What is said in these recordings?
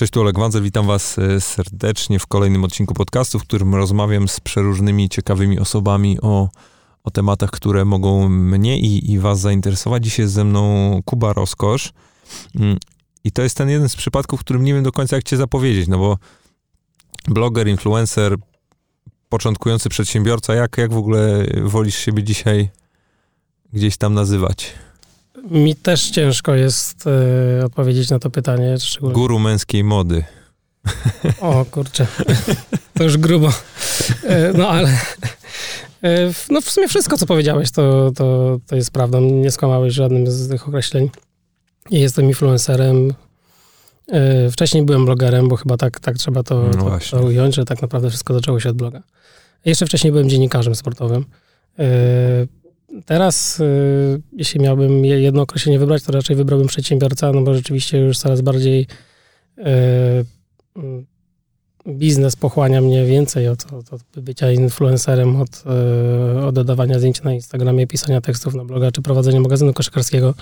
Cześć, tu Oleg Wandzel, witam was e, serdecznie w kolejnym odcinku podcastu, w którym rozmawiam z przeróżnymi, ciekawymi osobami o, o tematach, które mogą mnie i, i was zainteresować. Dzisiaj jest ze mną Kuba Roskosz mm, i to jest ten jeden z przypadków, w którym nie wiem do końca jak cię zapowiedzieć, no bo bloger, influencer, początkujący przedsiębiorca, jak, jak w ogóle wolisz siebie dzisiaj gdzieś tam nazywać? Mi też ciężko jest y, odpowiedzieć na to pytanie. Szczególnie... Guru męskiej mody. O kurczę, to już grubo. Y, no ale y, no w sumie wszystko, co powiedziałeś, to, to, to jest prawdą. Nie skłamałeś żadnym z tych określeń. Jestem influencerem. Wcześniej byłem blogerem, bo chyba tak, tak trzeba to, no to, to ująć, że tak naprawdę wszystko zaczęło się od bloga. Jeszcze wcześniej byłem dziennikarzem sportowym Teraz, y, jeśli miałbym jedno określenie wybrać, to raczej wybrałbym przedsiębiorca, no bo rzeczywiście już coraz bardziej y, y, biznes pochłania mnie więcej od, od, od bycia influencerem, od, od dodawania zdjęć na Instagramie, pisania tekstów na bloga, czy prowadzenia magazynu koszykarskiego,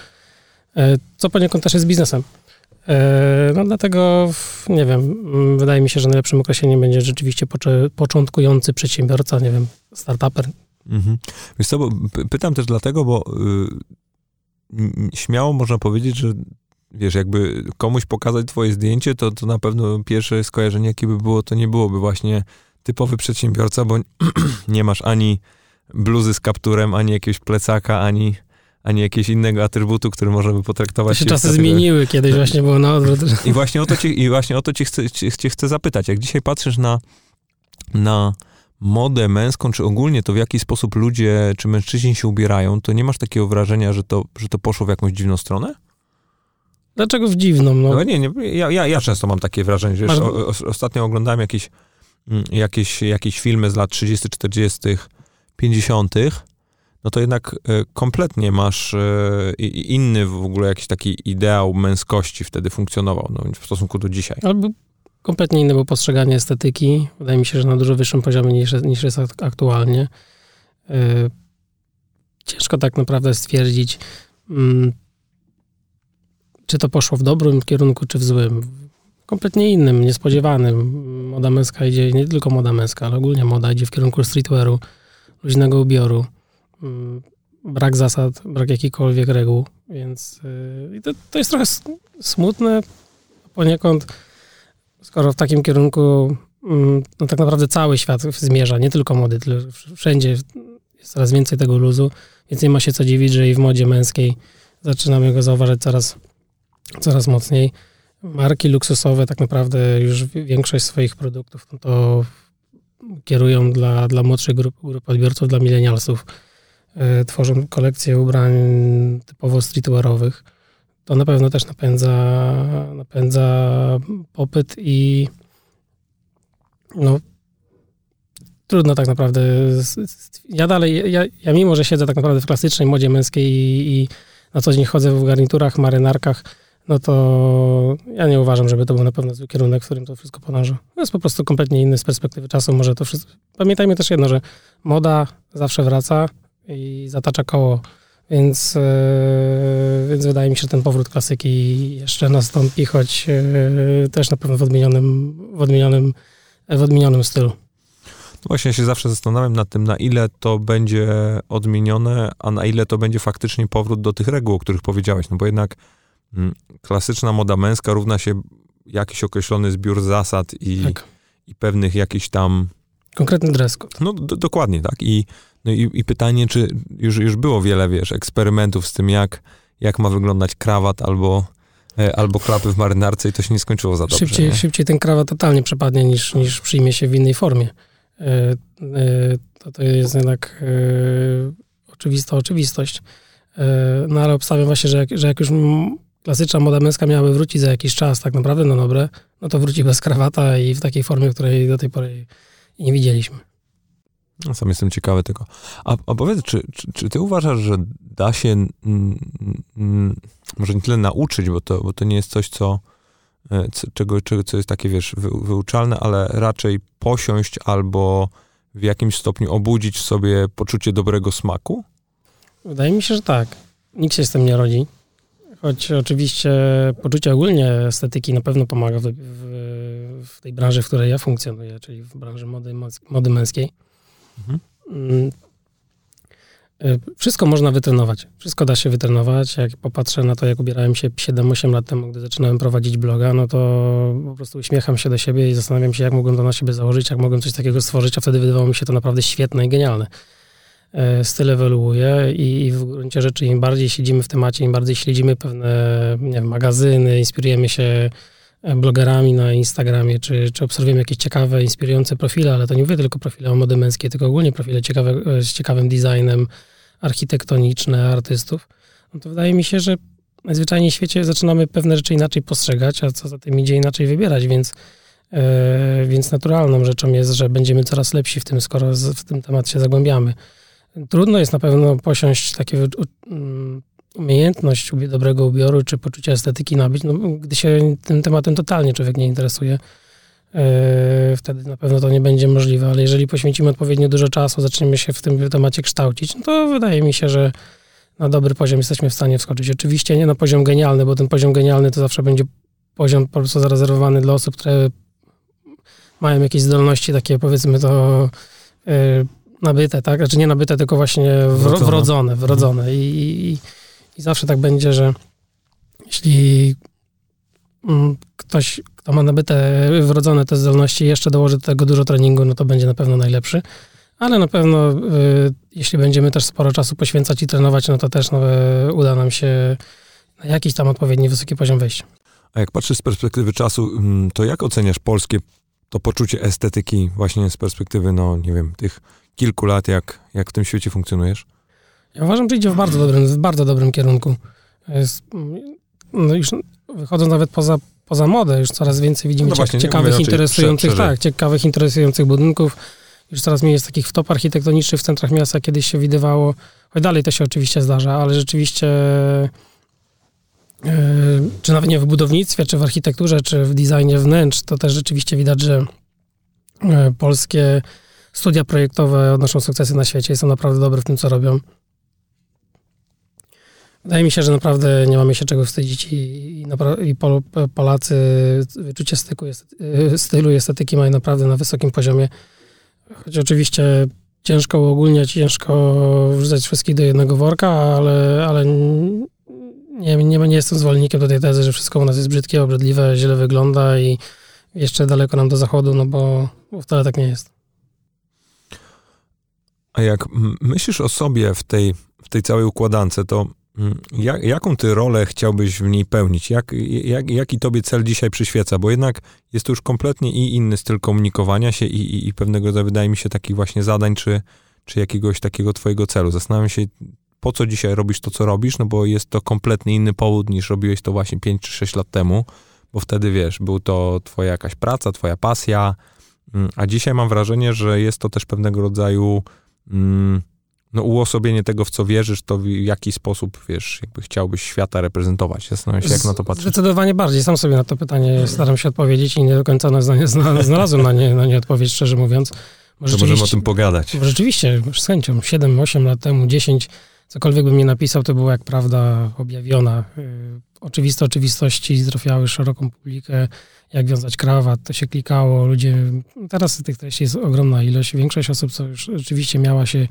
co poniekąd też jest biznesem. No dlatego, nie wiem, wydaje mi się, że najlepszym określeniem będzie rzeczywiście początkujący przedsiębiorca, nie wiem, startuper, Mhm. Wiesz co, pytam też dlatego, bo y, śmiało można powiedzieć, że wiesz, jakby komuś pokazać twoje zdjęcie, to, to na pewno pierwsze skojarzenie, jakie by było, to nie byłoby właśnie typowy przedsiębiorca, bo nie masz ani bluzy z kapturem, ani jakiegoś plecaka, ani, ani jakiegoś innego atrybutu, który można by potraktować. To się czasy zmieniły, kiedyś właśnie było na odwrót. I właśnie o to cię, i właśnie o to cię chcę, chcę zapytać. Jak dzisiaj patrzysz na, na modę męską, czy ogólnie to w jaki sposób ludzie, czy mężczyźni się ubierają, to nie masz takiego wrażenia, że to, że to poszło w jakąś dziwną stronę? Dlaczego w dziwną? No? no nie, nie ja, ja, ja często mam takie wrażenie, że Masz... o, ostatnio oglądałem jakieś, mm, jakieś, jakieś filmy z lat 30., 40., 50., no to jednak e, kompletnie masz e, inny w ogóle jakiś taki ideał męskości wtedy funkcjonował no, w stosunku do dzisiaj. Albo kompletnie inne było postrzeganie estetyki. Wydaje mi się, że na dużo wyższym poziomie niż, niż jest aktualnie. Yy, ciężko tak naprawdę stwierdzić, yy, czy to poszło w dobrym kierunku, czy w złym. Kompletnie innym, niespodziewanym. Moda męska idzie, nie tylko moda męska, ale ogólnie moda idzie w kierunku streetwearu, luźnego ubioru. Yy, brak zasad, brak jakichkolwiek reguł, więc yy, to, to jest trochę smutne poniekąd skoro w takim kierunku mm, no tak naprawdę cały świat zmierza, nie tylko mody, wszędzie jest coraz więcej tego luzu, więc nie ma się co dziwić, że i w modzie męskiej zaczynamy go zauważać coraz, coraz mocniej. Marki luksusowe tak naprawdę już większość swoich produktów no to kierują dla, dla młodszych grup, grup odbiorców, dla milenialsów. E, tworzą kolekcje ubrań typowo streetwearowych to na pewno też napędza, napędza popyt i no trudno tak naprawdę. Ja dalej, ja, ja mimo, że siedzę tak naprawdę w klasycznej modzie męskiej i, i na co dzień chodzę w garniturach, marynarkach, no to ja nie uważam, żeby to był na pewno zły kierunek, w którym to wszystko podąża. To jest po prostu kompletnie inny z perspektywy czasu. Może to wszystko... Pamiętajmy też jedno, że moda zawsze wraca i zatacza koło więc, e, więc wydaje mi się, że ten powrót klasyki jeszcze nastąpi, choć e, też na pewno w odmienionym, w odmienionym, w odmienionym stylu. No właśnie się zawsze zastanawiam nad tym, na ile to będzie odmienione, a na ile to będzie faktycznie powrót do tych reguł, o których powiedziałeś. No bo jednak mm, klasyczna moda męska równa się jakiś określony zbiór zasad i, tak. i pewnych jakichś tam... Konkretny dress code. No dokładnie, tak. I no i, i, pytanie, czy już, już było wiele, wiesz, eksperymentów z tym, jak, jak ma wyglądać krawat albo, e, albo klapy w marynarce i to się nie skończyło za dobrze. Szybciej, szybciej ten krawat totalnie przepadnie niż, niż przyjmie się w innej formie. E, e, to, to jest jednak oczywista oczywistość. No ale obstawiam właśnie, że jak, że jak już klasyczna moda męska miałaby wrócić za jakiś czas tak naprawdę no dobre, no to wróci bez krawata i w takiej formie, której do tej pory nie widzieliśmy. No, sam jestem ciekawy tego. A, a powiedz, czy, czy, czy, ty uważasz, że da się mm, mm, może nie tyle nauczyć, bo to, bo to nie jest coś, co, e, co czego, czego, co jest takie, wiesz, wy, wyuczalne, ale raczej posiąść albo w jakimś stopniu obudzić w sobie poczucie dobrego smaku? Wydaje mi się, że tak. Nikt się z tym nie rodzi. choć oczywiście poczucie ogólnie estetyki na pewno pomaga w, w, w tej branży, w której ja funkcjonuję, czyli w branży mody, mody męskiej. Mhm. Y, wszystko można wytrenować. Wszystko da się wytrenować. Jak popatrzę na to, jak ubierałem się 7-8 lat temu, gdy zaczynałem prowadzić bloga, no to po prostu uśmiecham się do siebie i zastanawiam się, jak mogłem to na siebie założyć, jak mogłem coś takiego stworzyć, a wtedy wydawało mi się to naprawdę świetne i genialne. E, styl ewoluuje i, i w gruncie rzeczy im bardziej siedzimy w temacie, im bardziej śledzimy pewne wiem, magazyny, inspirujemy się blogerami na Instagramie, czy, czy obserwujemy jakieś ciekawe, inspirujące profile, ale to nie mówię tylko profile o mody męskie, tylko ogólnie profile ciekawe, e, z ciekawym designem, architektoniczne artystów, no to wydaje mi się, że najzwyczajniej w świecie zaczynamy pewne rzeczy inaczej postrzegać, a co za tym idzie inaczej wybierać, więc, więc naturalną rzeczą jest, że będziemy coraz lepsi w tym, skoro w tym temat się zagłębiamy. Trudno jest na pewno posiąść takie umiejętność dobrego ubioru czy poczucia estetyki nabyć, no, gdy się tym tematem totalnie człowiek nie interesuje. E, wtedy na pewno to nie będzie możliwe, ale jeżeli poświęcimy odpowiednio dużo czasu, zaczniemy się w tym temacie kształcić, no to wydaje mi się, że na dobry poziom jesteśmy w stanie wskoczyć. Oczywiście nie na poziom genialny, bo ten poziom genialny to zawsze będzie poziom po prostu zarezerwowany dla osób, które mają jakieś zdolności takie, powiedzmy to, e, nabyte, tak? Znaczy nie nabyte, tylko właśnie wrodzone, wrodzone. wrodzone. Mhm. I, i, I zawsze tak będzie, że jeśli mm, ktoś, kto ma nabyte, wrodzone te zdolności, jeszcze dołoży do tego dużo treningu, no to będzie na pewno najlepszy. Ale na pewno, y, jeśli będziemy też sporo czasu poświęcać i trenować, no to też no, y, uda nam się na jakiś tam odpowiedni wysoki poziom wejść. A jak patrzysz z perspektywy czasu, mm, to jak oceniasz polskie to poczucie estetyki właśnie z perspektywy, no nie wiem, tych kilku lat, jak, jak w tym świecie funkcjonujesz? Ja uważam, że idzie w bardzo dobrym, w bardzo dobrym kierunku. Jest, no już wychodząc nawet poza, poza modę, już coraz więcej widzimy no właśnie, ciekawych, interesujących, tak, ciekawych, interesujących budynków. Już coraz mniej jest takich wtop architektonicznych w centrach miasta, kiedyś się widywało, choć dalej to się oczywiście zdarza, ale rzeczywiście yy, czy nawet nie w budownictwie, czy w architekturze, czy w designie wnętrz, to też rzeczywiście widać, że yy, polskie studia projektowe odnoszą sukcesy na świecie i są naprawdę dobre w tym, co robią. Wydaje mi się, że naprawdę nie mamy się czego wstydzić i, i, i Pol, Polacy wyczucie styku, stylu i estetyki mają naprawdę na wysokim poziomie. Choć oczywiście ciężko uogólniać, ciężko wrzucać wszystkich do jednego worka, ale, ale nie, nie, nie jestem zwolennikiem do tej tezy, że wszystko u nas jest brzydkie, obrzydliwe, źle wygląda i jeszcze daleko nam do zachodu, no bo wcale tak nie jest. A jak myślisz o sobie w tej, w tej całej układance, to jak, jaką ty rolę chciałbyś w niej pełnić? Jak, jak, jaki tobie cel dzisiaj przyświeca? Bo jednak jest to już kompletnie i inny styl komunikowania się i, i, i pewnego wydaje mi się, takich właśnie zadań, czy, czy jakiegoś takiego twojego celu. Zastanawiam się, po co dzisiaj robisz to, co robisz, no bo jest to kompletnie inny powód niż robiłeś to właśnie 5 czy 6 lat temu, bo wtedy, wiesz, był to twoja jakaś praca, twoja pasja, mm, a dzisiaj mam wrażenie, że jest to też pewnego rodzaju mm, no, uosobienie tego, w co wierzysz, to w jaki sposób, wiesz, jakby chciałbyś świata reprezentować. Zastanawiam się, jak na to patrzysz. Zdecydowanie bardziej. Sam sobie na to pytanie staram się odpowiedzieć i nie do końca na, znalazłem na nie, na nie odpowiedź, szczerze mówiąc. Bo to możemy o tym pogadać. Rzeczywiście, z chęcią, 7-8 lat temu, 10, cokolwiek bym nie napisał, to było jak prawda objawiona. Y, oczywiste oczywistości trafiały szeroką publikę jak wiązać krawat, to się klikało, ludzie, teraz tych treści jest ogromna ilość, większość osób, co już rzeczywiście miała się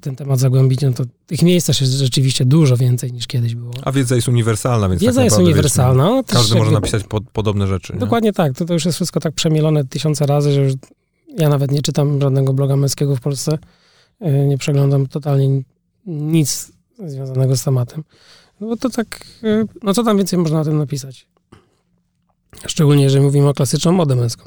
ten temat zagłębić, no to tych miejsc też jest rzeczywiście dużo więcej niż kiedyś było. A wiedza jest uniwersalna, więc Wiedza tak jest uniwersalna. No, każdy może napisać po, podobne rzeczy. Dokładnie nie? tak, to, to już jest wszystko tak przemielone tysiące razy, że już ja nawet nie czytam żadnego bloga męskiego w Polsce, e, nie przeglądam totalnie nic związanego z tematem. No bo to tak, e, no co tam więcej można o tym napisać? Szczególnie jeżeli mówimy o klasyczną modę męską.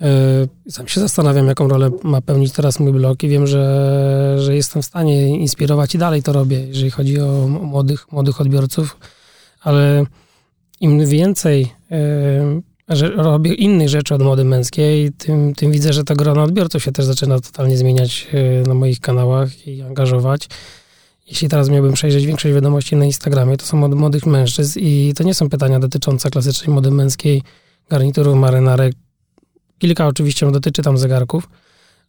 E, sam się zastanawiam, jaką rolę ma pełnić teraz mój blog i wiem, że, że jestem w stanie inspirować i dalej to robię, jeżeli chodzi o młodych, młodych odbiorców, ale im więcej e, że robię innych rzeczy od mody męskiej, tym, tym widzę, że to grono odbiorców się też zaczyna totalnie zmieniać e, na moich kanałach i angażować. Jeśli teraz miałbym przejrzeć większość wiadomości na Instagramie, to są od młodych mężczyzn i to nie są pytania dotyczące klasycznej mody męskiej, garniturów, marynarek. Kilka oczywiście dotyczy tam zegarków,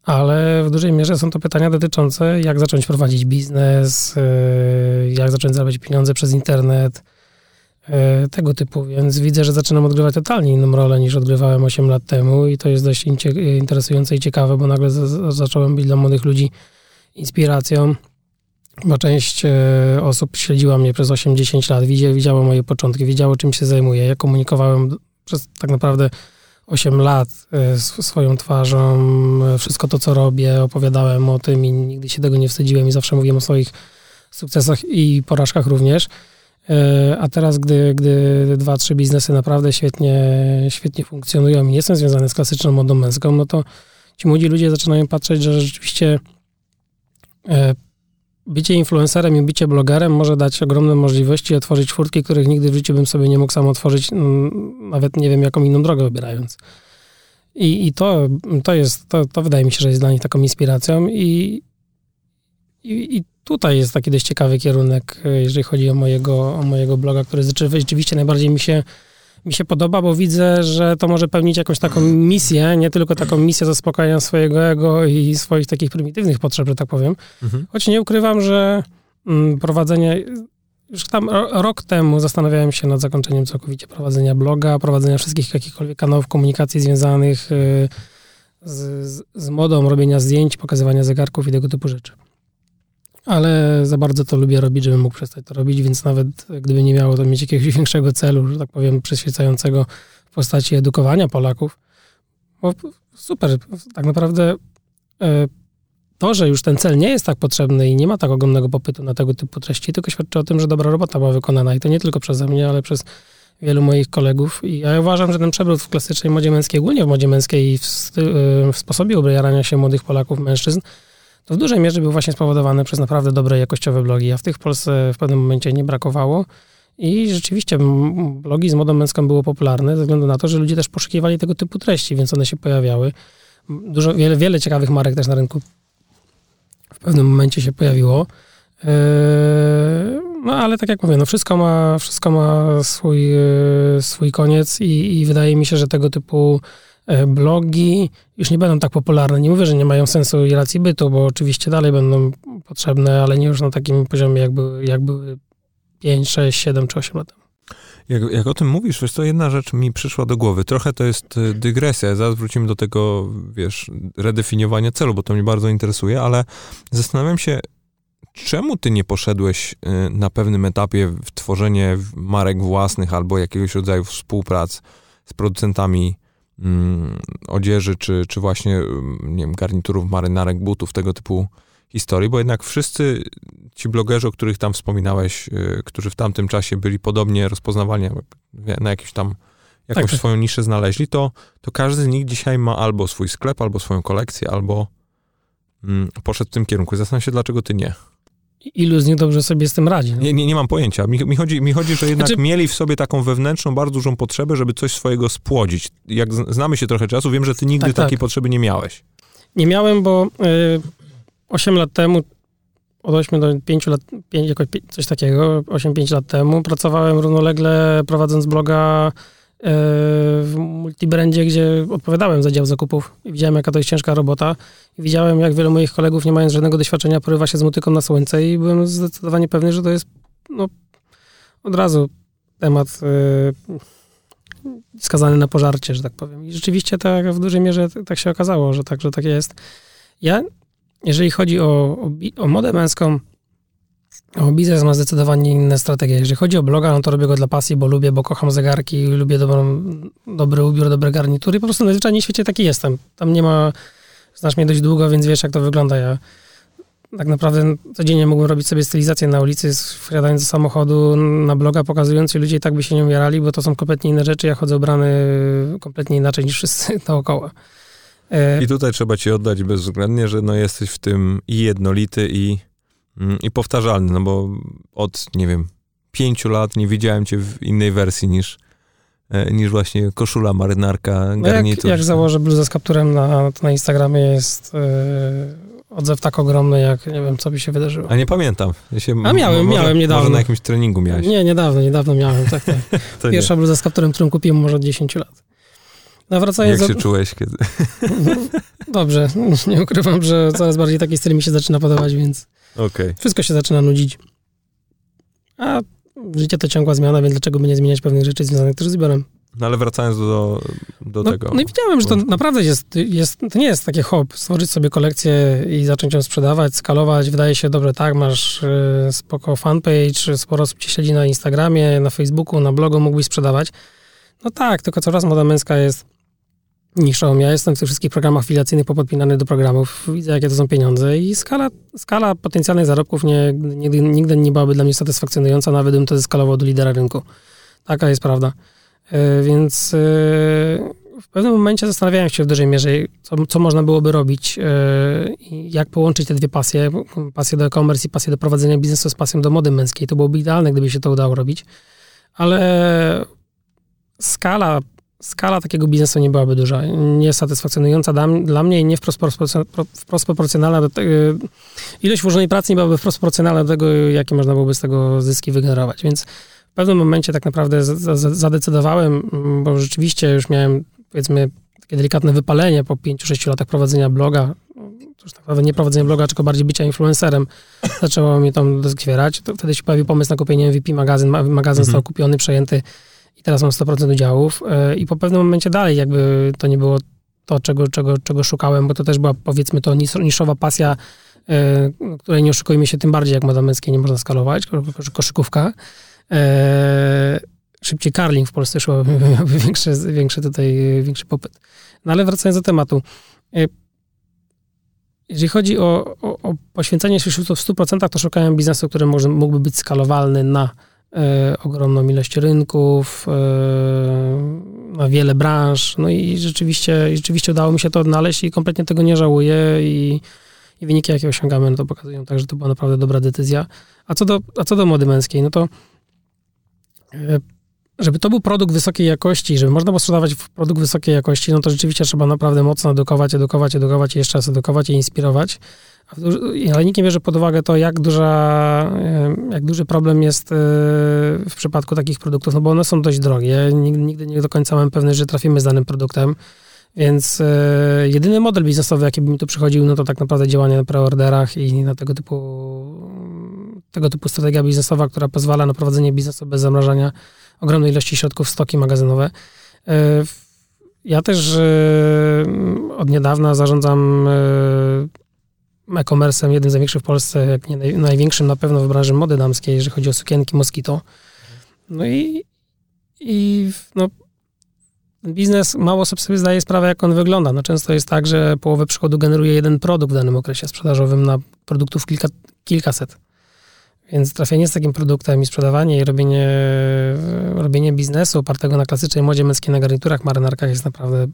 ale w dużej mierze są to pytania dotyczące jak zacząć prowadzić biznes, y, jak zacząć zarabiać pieniądze przez internet, e, tego typu, więc widzę, że zaczynam odgrywać totalnie inną rolę niż odgrywałem 8 lat temu i to jest dość interesujące i ciekawe, bo nagle zacząłem być dla młodych ludzi inspiracją, bo część osób śledziła mnie przez 8-10 lat, widziała moje początki, wiedziało czym się zajmuję. Ja komunikowałem przez tak naprawdę 8 lat e, swoją twarzą, e, wszystko to, co robię, opowiadałem o tym i nigdy się tego nie wstydziłem i zawsze mówiłem o swoich sukcesach i porażkach również. E, a teraz, gdy, gdy dwa, trzy biznesy naprawdę świetnie, świetnie funkcjonują i nie są związane z klasyczną modą męską, no to ci młodzi ludzie zaczynają patrzeć, że rzeczywiście bycie influencerem i bycie blogerem może dać ogromne możliwości, otworzyć furtki, których nigdy w życiu bym sobie nie mógł sam otworzyć, nawet nie wiem, jaką inną drogę wybierając. I, i to, to jest, to, to wydaje mi się, że jest dla nich taką inspiracją i, i, i tutaj jest taki dość ciekawy kierunek, jeżeli chodzi o mojego, o mojego bloga, który rzeczywiście najbardziej mi się mi się podoba, bo widzę, że to może pełnić jakąś taką misję, nie tylko taką misję zaspokajania swojego ego i swoich takich prymitywnych potrzeb, że tak powiem. Mhm. Choć nie ukrywam, że mm, prowadzenie już tam rok temu zastanawiałem się nad zakończeniem całkowicie prowadzenia bloga, prowadzenia wszystkich jakichkolwiek kanałów komunikacji związanych y, z, z modą, robienia zdjęć, pokazywania zegarków i tego typu rzeczy ale za bardzo to lubię robić, żebym mógł przestać to robić, więc nawet gdyby nie miało to mieć jakiegoś większego celu, że tak powiem, przyświecającego w postaci edukowania Polaków, bo super, tak naprawdę e, to, że już ten cel nie jest tak potrzebny i nie ma tak ogromnego popytu na tego typu treści, tylko świadczy o tym, że dobra robota była wykonana i to nie tylko przeze mnie, ale przez wielu moich kolegów. I ja uważam, że ten przewrót w klasycznej modzie męskiej, ogólnie w modzie męskiej i w, e, w sposobie ubierania się młodych Polaków, mężczyzn, to w dużej mierze był właśnie spowodowany przez naprawdę dobre, jakościowe blogi, a w tych w Polsce w pewnym momencie nie brakowało. I rzeczywiście blogi z modą męską było popularne ze względu na to, że ludzie też poszukiwali tego typu treści, więc one się pojawiały. Dużo, wiele, wiele ciekawych marek też na rynku w pewnym momencie się pojawiło. Eee, no ale tak jak mówię, no wszystko ma, wszystko ma swój, e, swój koniec i, i wydaje mi się, że tego typu blogi już nie będą tak popularne. Nie mówię, że nie mają sensu i racji bytu, bo oczywiście dalej będą potrzebne, ale nie już na takim poziomie, jak były, jak były 5, 6, 7 czy 8 lat temu. Jak, jak o tym mówisz, wiesz, to jedna rzecz mi przyszła do głowy. Trochę to jest e, dygresja. Zaraz wrócimy do tego, wiesz, redefiniowania celu, bo to mnie bardzo interesuje, ale zastanawiam się, czemu ty nie poszedłeś e, na pewnym etapie w tworzenie marek własnych albo jakiegoś rodzaju współprac z producentami mm, odzieży, czy, czy właśnie, mm, nie wiem, garniturów, marynarek, butów, tego typu historii, bo jednak wszyscy ci blogerzy, o których tam wspominałeś, y, którzy w tamtym czasie byli podobnie rozpoznawalni, na jakimś tam jakąś tak, tak. swoją niszę znaleźli, to, to każdy z nich dzisiaj ma albo swój sklep, albo swoją kolekcję, albo mm, poszedł w tym kierunku. Zastanawiam się, dlaczego ty nie ilu z nich dobrze sobie z tym radzi. No? Nie, nie, nie mam pojęcia. Mi, mi, chodzi, mi chodzi, że jednak znaczy... mieli w sobie taką wewnętrzną, bardzo dużą potrzebę, żeby coś swojego spłodzić. Jak znamy się trochę czasu, wiem, że ty nigdy tak, takiej tak. potrzeby nie miałeś. Nie miałem, bo y, 8 lat temu, od 8 do 5 lat, 5, jakoś coś takiego, 8-5 lat temu, pracowałem równolegle prowadząc bloga w multibrandzie, gdzie odpowiadałem za dział zakupów widziałem, jaka to jest ciężka robota. Widziałem, jak wielu moich kolegów, nie mając żadnego doświadczenia, porywa się z motyką na słońce i byłem zdecydowanie pewny, że to jest no, od razu temat yy, skazany na pożarcie, że tak powiem. I rzeczywiście tak w dużej mierze tak się okazało, że tak, że tak jest. Ja, jeżeli chodzi o, o, o modę męską, biznes ma zdecydowanie inne strategie. Jeżeli chodzi o bloga, no to robię go dla pasji, bo lubię, bo kocham zegarki, lubię dobrą, dobry ubiór, dobre garnitury. Po prostu na zwyczajnie świecie taki jestem. Tam nie ma, znasz mnie dość długo, więc wiesz, jak to wygląda. Ja tak naprawdę codziennie mógłbym robić sobie stylizację na ulicy, wsiadając do samochodu na bloga, pokazując i ludzie i tak by się nie umierali, bo to są kompletnie inne rzeczy. Ja chodzę ubrany kompletnie inaczej niż wszyscy dookoła. E, I tutaj trzeba ci oddać bezwzględnie, że no jesteś w tym i jednolity, i i powtarzalny, no bo od, nie wiem, pięciu lat nie widziałem cię w innej wersji niż, e, niż właśnie koszula, marynarka, no garnitur. Jak, jak założę bluzę z kapturem na, na Instagramie jest yy, odzew tak ogromny, jak nie wiem, co by się wydarzyło. A nie pamiętam. Ja się, A miałem, może, miałem niedawno. Może na jakimś treningu miałeś. Nie, niedawno, niedawno miałem, tak, tak. Pierwsza bluza z kapturem, którą kupiłem może od 10 lat. No, wracając Jak się czułeś kiedy? Dobrze, nie ukrywam, że coraz bardziej taki styl mi się zaczyna podobać, więc Okay. Wszystko się zaczyna nudzić. A życie to ciągła zmiana, więc dlaczego by nie zmieniać pewnych rzeczy związanych też z zbiorem? No ale wracając do, do no, tego. No i widziałem, że to naprawdę jest, jest, to nie jest takie hop, stworzyć sobie kolekcję i zacząć ją sprzedawać, skalować. Wydaje się, dobrze, tak, masz y, spoko fanpage, sporo osób cię śledzi na Instagramie, na Facebooku, na blogu, mógłbyś sprzedawać. No tak, tylko coraz moda męska jest niszą. Ja jestem w tych wszystkich programach afiliacyjnych popodpinany do programów, widzę jakie to są pieniądze i skala, skala potencjalnych zarobków nie, nigdy, nigdy nie byłaby dla mnie satysfakcjonująca, nawet bym to zeskalował do lidera rynku. Taka jest prawda. E, więc e, w pewnym momencie zastanawiałem się w dużej mierze, co, co można byłoby robić e, jak połączyć te dwie pasje, pasję do e-commerce i pasję do prowadzenia biznesu z pasją do mody męskiej. To byłoby idealne, gdyby się to udało robić, ale skala, skala takiego biznesu nie byłaby duża, niesatysfakcjonująca dla, dla mnie i nie wprost, wprost proporcjonalna do tego, ilość włożonej pracy nie byłaby wprost proporcjonalna do tego, jakie można byłoby z tego zyski wygenerować, więc w pewnym momencie tak naprawdę zadecydowałem, mm, bo rzeczywiście już miałem, powiedzmy, takie delikatne wypalenie po 5-6 latach prowadzenia bloga, już tak naprawdę nie prowadzenia bloga, tylko bardziej bycia influencerem, zaczęło mnie tam doskwierać. To wtedy się pojawił pomysł na kupienie MVP magazyn, magazyn mhm. został kupiony, przejęty teraz mam 100% udziałów e, i po pewnym momencie dalej jakby to nie było to, czego, czego, czego szukałem, bo to też była powiedzmy to niszowa pasja, e, której nie oszukujmy się tym bardziej, jak moda męskiej nie można skalować, koszykówka. E, szybciej karling w Polsce szło, miałby większy, większy tutaj, większy popyt. No ale wracając do tematu. Jeżeli chodzi o, o, o poświęcenie się w 100%, to szukałem biznesu, który może, mógłby być skalowalny na ogromną ilość rynków, e, na wiele branż. No i rzeczywiście, rzeczywiście udało mi się to odnaleźć i kompletnie tego nie żałuję i, i wyniki, jakie osiągamy, no to pokazują tak, że to była naprawdę dobra decyzja. A co do, a co do mody męskiej, no to E, żeby to był produkt wysokiej jakości, żeby można było sprzedawać produkt wysokiej jakości, no to rzeczywiście trzeba naprawdę mocno edukować, edukować, edukować i jeszcze raz edukować i inspirować. Ale nikt nie bierze pod uwagę to, jak, duża, jak duży problem jest e, w przypadku takich produktów, no bo one są dość drogie. Nigdy nie do końca mam pewność, że trafimy z danym produktem. Więc e, jedyny model biznesowy, jaki by mi tu przychodził, no to tak naprawdę działanie na preorderach i na tego typu, tego typu strategia biznesowa, która pozwala na prowadzenie biznesu bez zamrażania ogromnej ilości środków stoki magazynowe. E, ja też e, od niedawna zarządzam e, e-commerce'em, jednym z największych w Polsce, jak nie naj, największym na pewno w branży mody damskiej, jeżeli chodzi o sukienki Mosquito. No i, i no, biznes mało sobie zdaje sprawę, jak on wygląda. No często jest tak, że połowę przychodu generuje jeden produkt w danym okresie sprzedażowym na produktów kilka, kilkaset. Więc trafienie z takim produktem i sprzedawanie i robienie, robienie biznesu opartego na klasycznej modzie męskiej na garniturach, marynarkach jest naprawdę,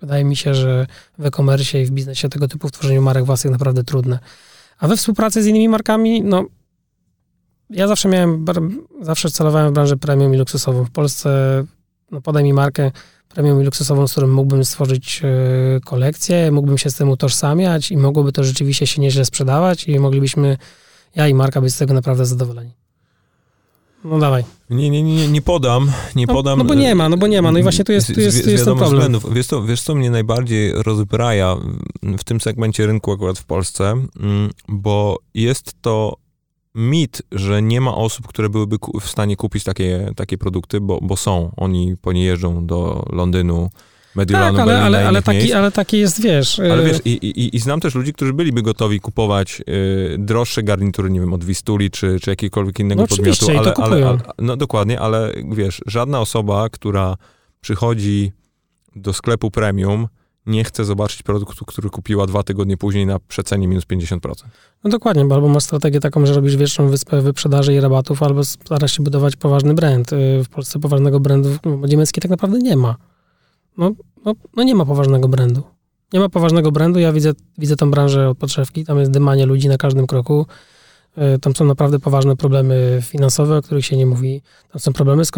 wydaje mi się, że w e-commerce i w biznesie tego typu w tworzeniu marek własnych naprawdę trudne. A we współpracy z innymi markami, no ja zawsze miałem, zawsze celowałem w branżę premium i luksusową. W Polsce no podaj mi markę premium i luksusową, z którą mógłbym stworzyć e, kolekcję, mógłbym się z tym utożsamiać i mogłoby to rzeczywiście się nieźle sprzedawać i moglibyśmy, ja i marka, być z tego naprawdę zadowoleni. No dawaj. Nie, nie, nie, nie podam, nie no, podam. No bo nie ma, no bo nie ma, no i właśnie tu jest, tu jest, tu jest ten problem. Względów. Wiesz co, wiesz co mnie najbardziej rozbraja w tym segmencie rynku akurat w Polsce, mm, bo jest to mit, że nie ma osób, które byłyby w stanie kupić takie, takie produkty, bo, bo są. Oni po nie jeżdżą do Londynu, Mediolanu, tak, ale, ale, ale, taki, ale taki jest, wiesz... Ale y, wiesz, i, i, i znam też ludzi, którzy byliby gotowi kupować y, droższe garnitury, nie wiem, od Wistuli, czy, czy jakiegokolwiek innego no podmiotu. Ale, to ale, ale, no dokładnie, ale wiesz, żadna osoba, która przychodzi do sklepu premium, nie chce zobaczyć produktu, który kupiła dwa tygodnie później na przecenie minus 50%. No dokładnie, bo albo masz strategię taką, że robisz wieczną wyspę wyprzedaży i rabatów, albo starasz się budować poważny brand. Y, w Polsce poważnego brandu w niemieckiej tak naprawdę nie ma. No, no, no, nie ma poważnego brandu. Nie ma poważnego brandu, ja widzę, widzę tą branżę od podszewki, tam jest dymanie ludzi na każdym kroku. E, tam są naprawdę poważne problemy finansowe, o których się nie mówi. Tam są problemy z,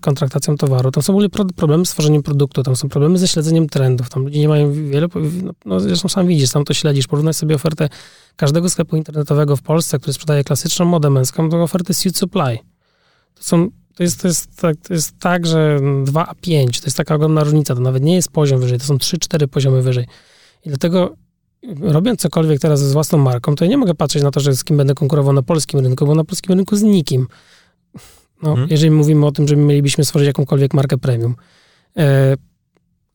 kontraktacją towaru. Tam są w ogóle problemy z tworzeniem produktu. Tam są problemy ze śledzeniem trendów. Tam ludzie nie mają wiele... No, no zresztą sam widzisz, sam to śledzisz. Porównaj sobie ofertę każdego sklepu internetowego w Polsce, który sprzedaje klasyczną modę męską, do oferty Suit Supply. To są to jest, to, jest tak, to jest tak, że 2 a 5 to jest taka ogromna różnica. To nawet nie jest poziom wyżej, to są 3-4 poziomy wyżej. I dlatego robiąc cokolwiek teraz z własną marką, to ja nie mogę patrzeć na to, że z kim będę konkurował na polskim rynku, bo na polskim rynku z nikim. no, hmm. jeżeli mówimy o tym, że mielibyśmy stworzyć jakąkolwiek markę premium. E,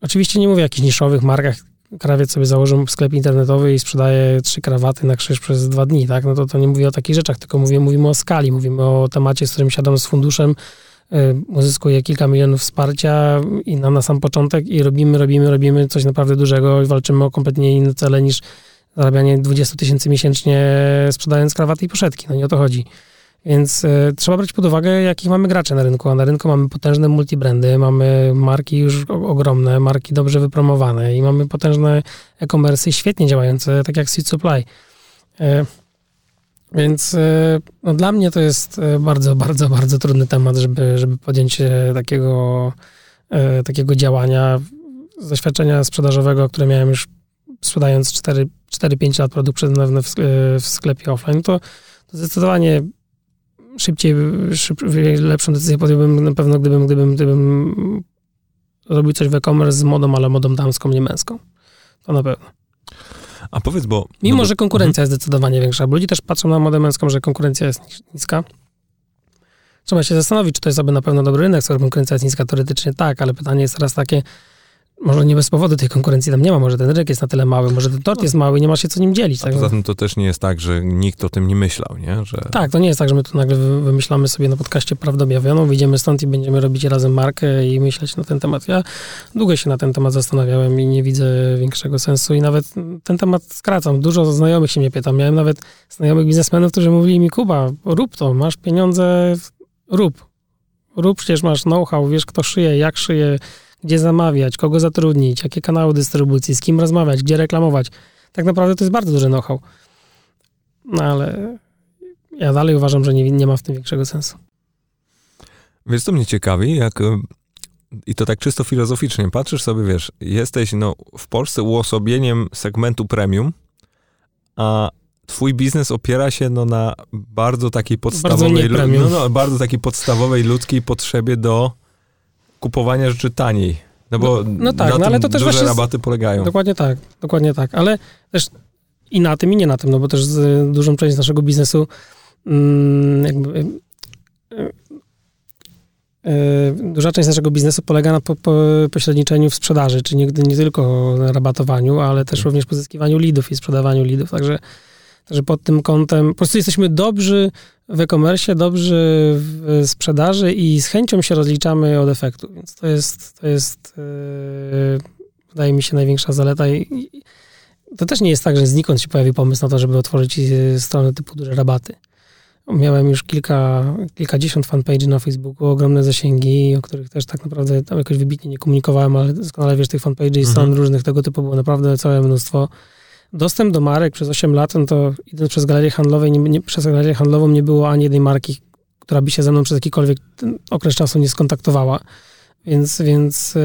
oczywiście nie mówię o jakichś niszowych markach, krawiec sobie założył sklep internetowy i sprzedaje trzy krawaty na krzyż przez dwa dni, tak? No to, to nie mówię o takich rzeczach, tylko mówię, mówimy o skali, mówimy o temacie, z którym siadam z funduszem, y, uzyskuję kilka milionów wsparcia i na, na sam początek i robimy, robimy, robimy coś naprawdę dużego i walczymy o kompletnie inne cele niż zarabianie 20 tysięcy miesięcznie sprzedając krawaty i poszetki. No nie o to chodzi. Więc y, trzeba brać pod uwagę, jakich mamy graczy na rynku. A na rynku mamy potężne multibrandy, mamy marki już ogromne, marki dobrze wypromowane i mamy potężne e-commerce świetnie działające, tak jak Seed Supply. Y, więc y, no, dla mnie to jest bardzo, bardzo, bardzo trudny temat, żeby, żeby podjąć się takiego, takiego działania. Z doświadczenia sprzedażowego, które miałem już sprzedając 4-5 lat produkt w, w sklepie offline, to, to zdecydowanie szybciej, szyb, lepszą decyzję podjąłbym na pewno, gdybym, gdybym, gdybym robił coś w e-commerce z modą, ale modą damską, nie męską. To na pewno. A powiedz, bo... Mimo, no bo, że konkurencja jest zdecydowanie większa, bo ludzie też patrzą na modę męską, że konkurencja jest niska. Trzeba się zastanowić, czy to jest aby na pewno dobry rynek, skoro konkurencja jest niska. Teoretycznie tak, ale pytanie jest teraz takie, może nie bez powodu tej konkurencji tam nie ma, może ten rynek jest na tyle mały, może ten tort jest mały i nie ma się co nim dzielić. Tak? Poza tym to też nie jest tak, że nikt o tym nie myślał, nie? Że... Tak, to nie jest tak, że my tu nagle wymyślamy sobie na podcaście prawdę objawioną, wyjdziemy stąd i będziemy robić razem markę i myśleć na ten temat. Ja długo się na ten temat zastanawiałem i nie widzę większego sensu i nawet ten temat skracam. Dużo znajomych się mnie pyta. Miałem nawet znajomych biznesmenów, którzy mówili mi, Kuba, rób to, masz pieniądze, rób. Rób, przecież masz know-how, wiesz kto szyje, jak szyje, gdzie zamawiać, kogo zatrudnić, jakie kanały dystrybucji, z kim rozmawiać, gdzie reklamować. Tak naprawdę to jest bardzo duży know-how. No ale ja dalej uważam, że nie, nie ma w tym większego sensu. Wiesz, co mnie ciekawi, jak i to tak czysto filozoficznie, patrzysz sobie, wiesz, jesteś no, w Polsce uosobieniem segmentu premium, a twój biznes opiera się no, na bardzo takiej podstawowej, bardzo, no, no, bardzo takiej podstawowej ludzkiej potrzebie do kupowania rzeczy taniej. No bo no, no tak, na no, ale to też duże rabaty polegają. Dokładnie tak, dokładnie tak. Ale też i na tym, i nie na tym, no bo też z, dużą część naszego biznesu mm, jakby, yy, yy, duża część naszego biznesu polega na po, po, pośredniczeniu w sprzedaży, czyli nie, nie tylko na rabatowaniu, ale też również pozyskiwaniu lidów i sprzedawaniu lidów. Także że pod tym kątem po prostu jesteśmy dobrzy w e-commerce, dobrzy w sprzedaży i z chęcią się rozliczamy od efektu. Więc to jest, to jest yy, wydaje mi się, największa zaleta. I, to też nie jest tak, że znikąd się pojawi pomysł na to, żeby otworzyć e, strony typu duże rabaty. Miałem już kilka, kilkadziesiąt fanpage na Facebooku, ogromne zasięgi, o których też tak naprawdę tam jakoś wybitnie nie komunikowałem, ale doskonale wiesz, tych fanpage i mhm. stron różnych tego typu było naprawdę całe mnóstwo dostęp do marek przez 8 lat, no to idąc przez galerię handlową, nie, nie, przez galerię handlową nie było ani jednej marki, która by się ze mną przez jakikolwiek okres czasu nie skontaktowała. Więc, więc yy,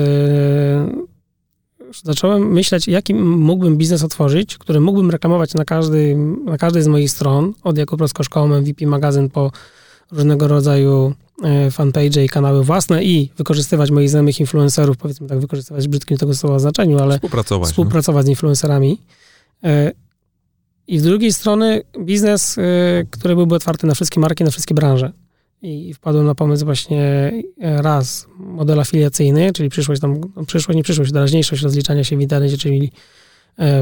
zacząłem myśleć, jaki mógłbym biznes otworzyć, który mógłbym reklamować na, każdy, na każdej z moich stron, od jako Proskoszkołom, MVP magazyn po różnego rodzaju e, fanpage i kanały własne i wykorzystywać moich znajomych influencerów, powiedzmy tak, wykorzystywać brzydkim tego słowa znaczeniu, ale współpracować, współpracować z influencerami. E, I z drugiej strony biznes, e, który byłby otwarty na wszystkie marki, na wszystkie branże. I wpadłem na pomysł właśnie e, raz, model afiliacyjny, czyli przyszłość tam, no przyszłość, nie przyszłość, teraźniejszość rozliczania się w internecie, czyli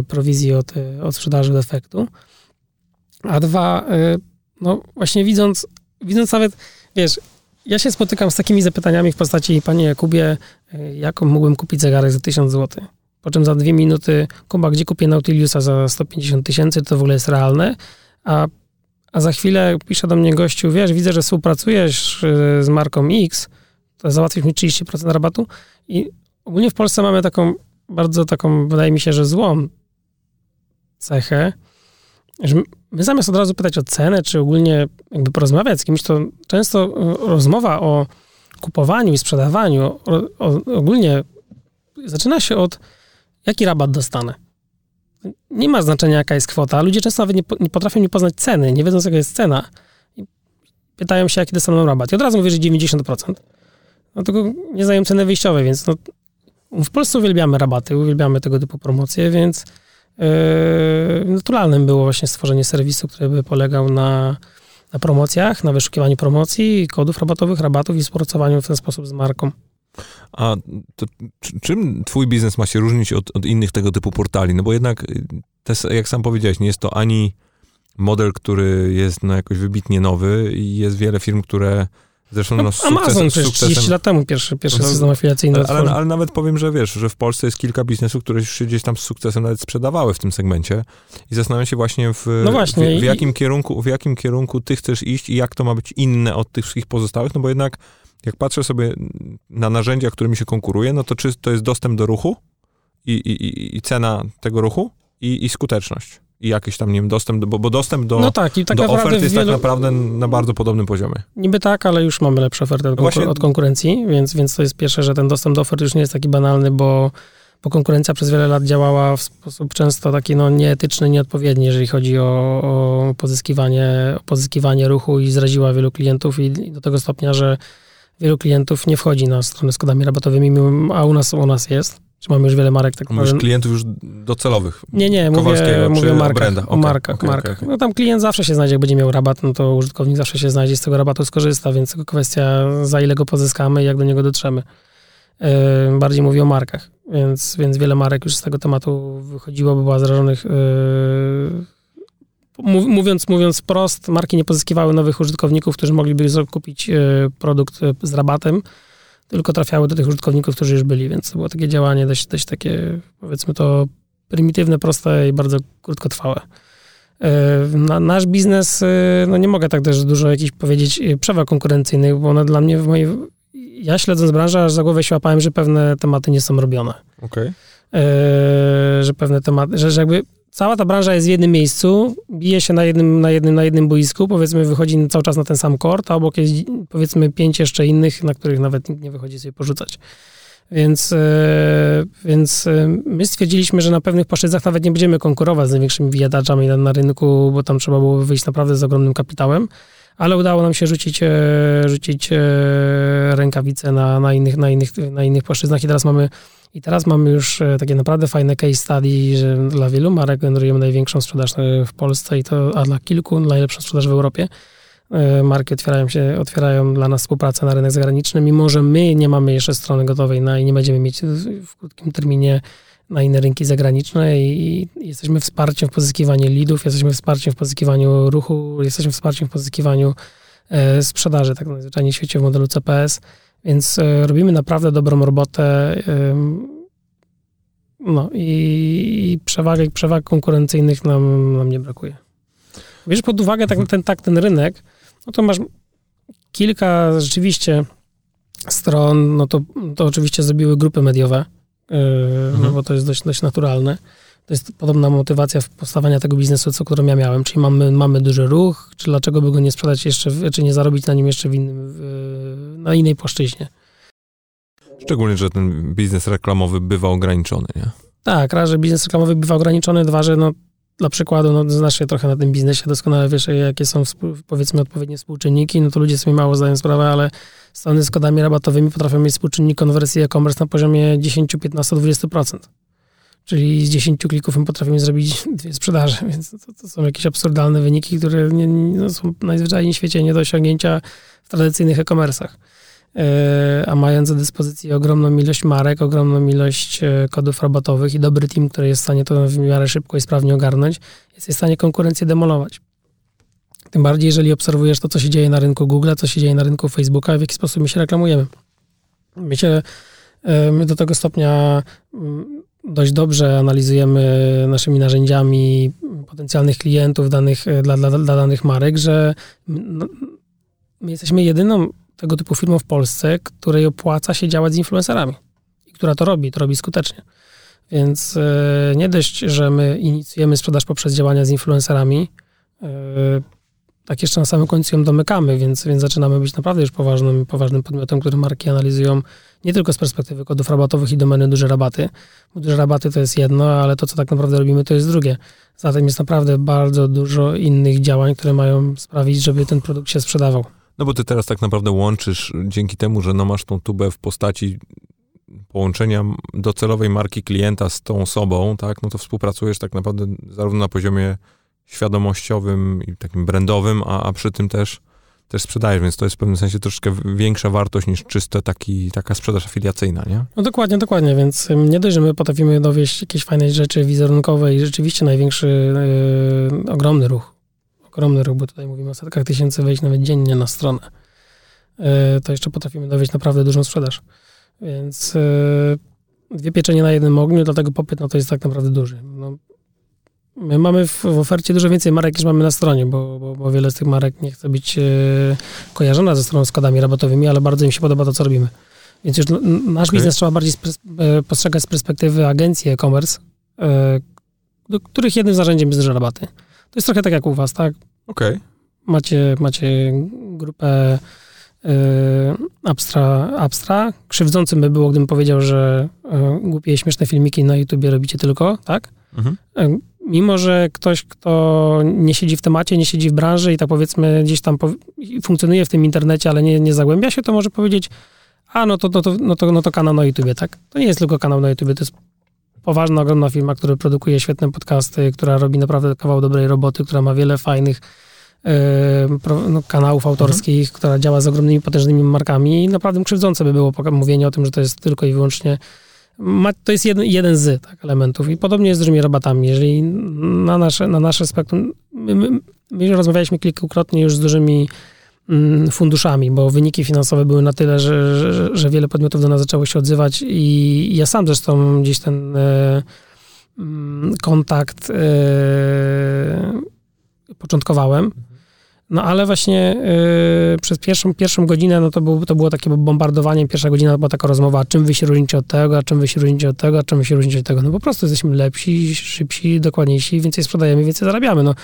prowizji od, od sprzedaży defektu. A dwa, no właśnie widząc, widząc nawet, wiesz, ja się spotykam z takimi zapytaniami w postaci, panie Jakubie, jaką mógłbym kupić zegarek za 1000 zł? Po czym za dwie minuty, Kuba, gdzie kupię Nautiliusa za 150 tysięcy, to w ogóle jest realne, a, a za chwilę pisze do mnie gościu, wiesz, widzę, że współpracujesz y, z marką X, to załatwisz mi 30% rabatu. I ogólnie w Polsce mamy taką, bardzo taką, wydaje mi się, że złą cechę, że my zamiast od razu pytać o cenę, czy ogólnie jakby porozmawiać z kimś, to często y, rozmowa o kupowaniu i sprzedawaniu, o, o, ogólnie zaczyna się od jaki rabat dostanę. Nie ma znaczenia, jaka jest kwota. Ludzie często nawet nie, nie potrafią nie poznać ceny, nie wiedzą, jaka jest cena. Pytają się, jaki dostaną rabat. I od razu mówię, że 90%. No tylko nie znają ceny wyjściowej, więc no, w Polsce uwielbiamy rabaty, uwielbiamy tego typu promocje, więc yy, naturalnym było właśnie stworzenie serwisu, który by polegał na na promocjach, na wyszukiwaniu promocji, kodów rabatowych, rabatów i współpracowaniu w ten sposób z marką. A to, czym twój biznes ma się różnić od, od innych tego typu portali? No bo jednak, y, te, jak sam powiedziałeś, nie jest to ani model, który jest no, jakoś wybitnie nowy i jest wiele firm, które zresztą no, z Amazon przecież 30 lat temu pierwszy, pierwszy no, system afiliacyjny ale, ale, ale, nawet powiem, że wiesz, że w Polsce jest kilka biznesów, które już się gdzieś tam z sukcesem nawet sprzedawały w tym segmencie i zastanawiam się właśnie w, no właśnie, w, w jakim i... kierunku, w jakim kierunku ty chcesz iść i jak to ma być inne od tych wszystkich pozostałych, no bo jednak jak patrzę sobie na narzędzia, którymi się konkuruje, no to czy to jest dostęp do ruchu i, i, i cena tego ruchu i, i skuteczność i jakiś tam, nie wiem, dostęp, do, bo, bo dostęp do, no tak, i tak do ofert jest tak wielu... tak naprawdę na bardzo podobnym poziomie. Niby tak, ale już mamy lepsze oferty od, Właśnie... od, konkurencji, więc, więc to jest pierwsze, że ten dostęp do ofert już nie jest taki banalny, bo, bo konkurencja przez wiele lat działała w sposób często taki no, nieetyczny, nieodpowiedni, jeżeli chodzi o, o, pozyskiwanie, o pozyskiwanie ruchu i zraziła wielu klientów i do tego stopnia, że wielu klientów nie wchodzi na stronę z kodami rabatowymi, a u nas, u nas jest. Czy mamy już wiele marek, tak Mówisz klientów już docelowych? Nie, nie, mówię, mówię o markach. Okay, o markach, okay, markach. Okay, no tam klient zawsze się znajdzie, jak będzie miał rabat, no to użytkownik zawsze się znajdzie, z tego rabatu skorzysta, więc tylko kwestia za ile go pozyskamy i jak do niego dotrzemy. Yy, bardziej mówię o markach, więc, więc wiele marek już z tego tematu wychodziło, bo była zarażonych yy, mówiąc, mówiąc prost, marki nie pozyskiwały nowych użytkowników, którzy mogliby kupić e, produkt e, z rabatem, tylko trafiały do tych użytkowników, którzy już byli, więc to było takie działanie dość, dość takie, powiedzmy to, prymitywne, proste i bardzo krótkotrwałe. E, na, nasz biznes, no nie mogę tak też dużo jakichś powiedzieć przewag konkurencyjnych, bo one dla mnie w mojej... Ja śledząc branżę, aż za głowę się łapałem, że pewne tematy nie są robione. Okej. Okay. że pewne tematy, że, że jakby cała ta branża jest w jednym miejscu, bije się na jednym, na jednym, na jednym boisku, powiedzmy wychodzi cały czas na ten sam kort, a obok jest powiedzmy pięć jeszcze innych, na których nawet nikt nie wychodzi sobie porzucać. Więc, e, więc e, my stwierdziliśmy, że na pewnych płaszczyznach nawet nie będziemy konkurować z największymi wyjadaczami na, na rynku, bo tam trzeba było wyjść naprawdę z ogromnym kapitałem, ale udało nam się rzucić, e, rzucić rękawice na, na, innych, na, innych, na innych płaszczyznach i teraz mamy i teraz mamy już e, takie naprawdę fajne case study, że dla wielu marek generujemy największą sprzedaż e, w Polsce i to, a dla kilku najlepszą sprzedaż w Europie. E, marki otwierają się, otwierają dla nas współpracę na rynek zagraniczny, mimo że my nie mamy jeszcze strony gotowej na, i nie będziemy mieć w krótkim terminie na inne rynki zagraniczne i, i jesteśmy wsparciem w pozyskiwaniu leadów, jesteśmy wsparciem w pozyskiwaniu ruchu, jesteśmy wsparciem w pozyskiwaniu e, sprzedaży, tak najzwyczajniej w świecie w modelu CPS. Więc e, robimy naprawdę dobrą robotę. No i przewag, przewag konkurencyjnych nam, nam nie brakuje. Bierz pod uwagę tak, ten, tak ten rynek, no to masz kilka rzeczywiście stron, no to, to oczywiście zrobiły grupy mediowe, mhm. no bo to jest dość, dość naturalne. To jest podobna motywacja w powstawania tego biznesu, co, którą ja miałem, czyli mamy, mamy duży ruch, czy dlaczego by go nie sprzedać jeszcze, czy nie zarobić na nim jeszcze w innym, na innej płaszczyźnie. Szczególnie, że ten biznes reklamowy bywa ograniczony, nie? Tak, raz, że biznes reklamowy bywa ograniczony, dwa, że no, dla przykładu, no, znasz się trochę na tym biznesie, doskonale wiesz, jakie są powiedzmy odpowiednie współczynniki, no to ludzie sobie mało zdają sprawę, ale strony z kodami rabatowymi potrafią mieć współczynnik konwersji e-commerce na poziomie 10, 15, 20%. Czyli z 10 klików my potrafimy zrobić dwie sprzedaże, więc to, to są jakieś absurdalne wyniki, które nie, nie, no są najzwyczajniej w świecie nie do osiągnięcia w tradycyjnych e-commerce'ach. E, a mając do dyspozycji ogromną ilość marek, ogromną ilość e, kodów robotowych i dobry team, który jest w stanie to w miarę szybko i sprawnie ogarnąć, jest w stanie konkurencję demolować. Tym bardziej, jeżeli obserwujesz to, co się dzieje na rynku Google, co się dzieje na rynku Facebooka, w jaki sposób my się reklamujemy. My się e, my do tego stopnia mm, dość dobrze analizujemy naszymi narzędziami potencjalnych klientów danych, dla, dla, dla danych marek, że no, my jesteśmy jedyną tego typu firmą w Polsce, której opłaca się działać z influencerami i która to robi, to robi skutecznie. Więc e, nie dość, że my inicjujemy sprzedaż poprzez działania z influencerami, e, tak jeszcze na samym końcu ją domykamy, więc, więc zaczynamy być naprawdę już poważnym, poważnym podmiotem, który marki analizują nie tylko z perspektywy kodów rabatowych i domeny duże rabaty, duże rabaty to jest jedno, ale to, co tak naprawdę robimy, to jest drugie. Zatem jest naprawdę bardzo dużo innych działań, które mają sprawić, żeby ten produkt się sprzedawał. No bo ty teraz tak naprawdę łączysz dzięki temu, że no masz tą tubę w postaci połączenia docelowej marki klienta z tą osobą, tak, no to współpracujesz tak naprawdę zarówno na poziomie świadomościowym i takim brandowym, a, a przy tym też, też sprzedajesz, więc to jest w pewnym sensie troszkę większa wartość niż czysto taki, taka sprzedaż afiliacyjna, nie? No dokładnie, dokładnie, więc nie dość, że my potrafimy dowieść jakieś fajne rzeczy wizerunkowe i rzeczywiście największy, yy, ogromny ruch, ogromny ruch, bo tutaj mówimy o setkach tysięcy wejść nawet dziennie na stronę, yy, to jeszcze potrafimy dowieść naprawdę dużą sprzedaż. Więc yy, dwie pieczenie na jednym ogniu, dlatego popyt na to jest tak naprawdę duży. No, My mamy w, w, ofercie dużo więcej marek niż mamy na stronie, bo, bo, bo wiele z tych marek nie chce być e, kojarzona ze stroną z kodami rabatowymi, ale bardzo im się podoba to, co robimy. Więc już nasz okay. biznes trzeba bardziej e, postrzegać z perspektywy agencji e-commerce, e, do których jednym z narzędziem jest rabaty. To jest trochę tak jak u was, tak? Okej. Okay. Macie, macie grupę e, Abstra, Abstra. Krzywdzącym by było, gdybym powiedział, że e, głupie i śmieszne filmiki na YouTubie robicie tylko, tak? Mhm. E, mimo że ktoś, kto nie siedzi w temacie, nie siedzi w branży i tak powiedzmy gdzieś tam funkcjonuje w tym internecie, ale nie, nie zagłębia się, to może powiedzieć, a no to, no, to, no, to, no to kanał na YouTubie, tak? To nie jest tylko kanał na YouTubie, to jest poważna, ogromna firma, która produkuje świetne podcasty, która robi naprawdę kawał dobrej roboty, która ma wiele fajnych yy, kanałów autorskich, mhm. która działa z ogromnymi, potężnymi markami i naprawdę krzywdzące by było mówienie o tym, że to jest tylko i wyłącznie ma, to jest jeden, jeden z tak, elementów. I podobnie jest z dużymi rabatami. Jeżeli na nasze, na nasze spektrum, my, my, my rozmawialiśmy kilkukrotnie już z dużymi funduszami, bo wyniki finansowe były na tyle, że, że, że, wiele podmiotów do nas zaczęło się odzywać i ja sam zresztą gdzieś ten e, mm, kontakt e, początkowałem. No ale właśnie yy, przez pierwszą, pierwszą godzinę no to, był, to było takie bombardowanie. Pierwsza godzina była taka rozmowa, czym wy się różnicie od tego, a czym wy się różnicie od tego, a czym wy się różnicie od tego. No po prostu jesteśmy lepsi, szybsi, dokładniejsi, więcej sprzedajemy, więcej zarabiamy. No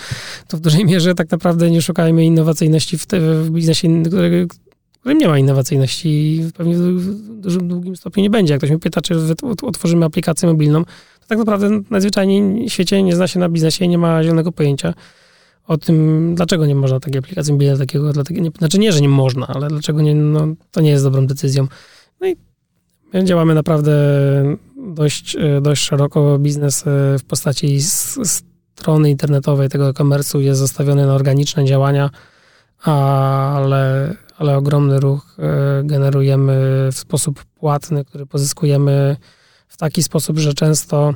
to w dużej mierze tak naprawdę nie szukajmy innowacyjności w, te, w biznesie, który, którym nie ma innowacyjności i pewnie w dużym, długim stopniu nie będzie. Jak ktoś mnie pyta, czy otworzymy aplikację mobilną, to tak naprawdę najzwyczajniej w świecie nie zna się na biznesie i nie ma zielonego pojęcia o tym, dlaczego nie można takiej aplikacji mobilnej takiego, dlatego nie, znaczy nie, że nie można, ale dlaczego nie, no, to nie jest dobrą decyzją. No i my działamy naprawdę dość, e, dość szeroko. Biznes e, w postaci strony internetowej tego e-commerce'u jest zastawiony na organiczne działania, ale, ale ogromny ruch e, generujemy w sposób płatny, który pozyskujemy w taki sposób, że często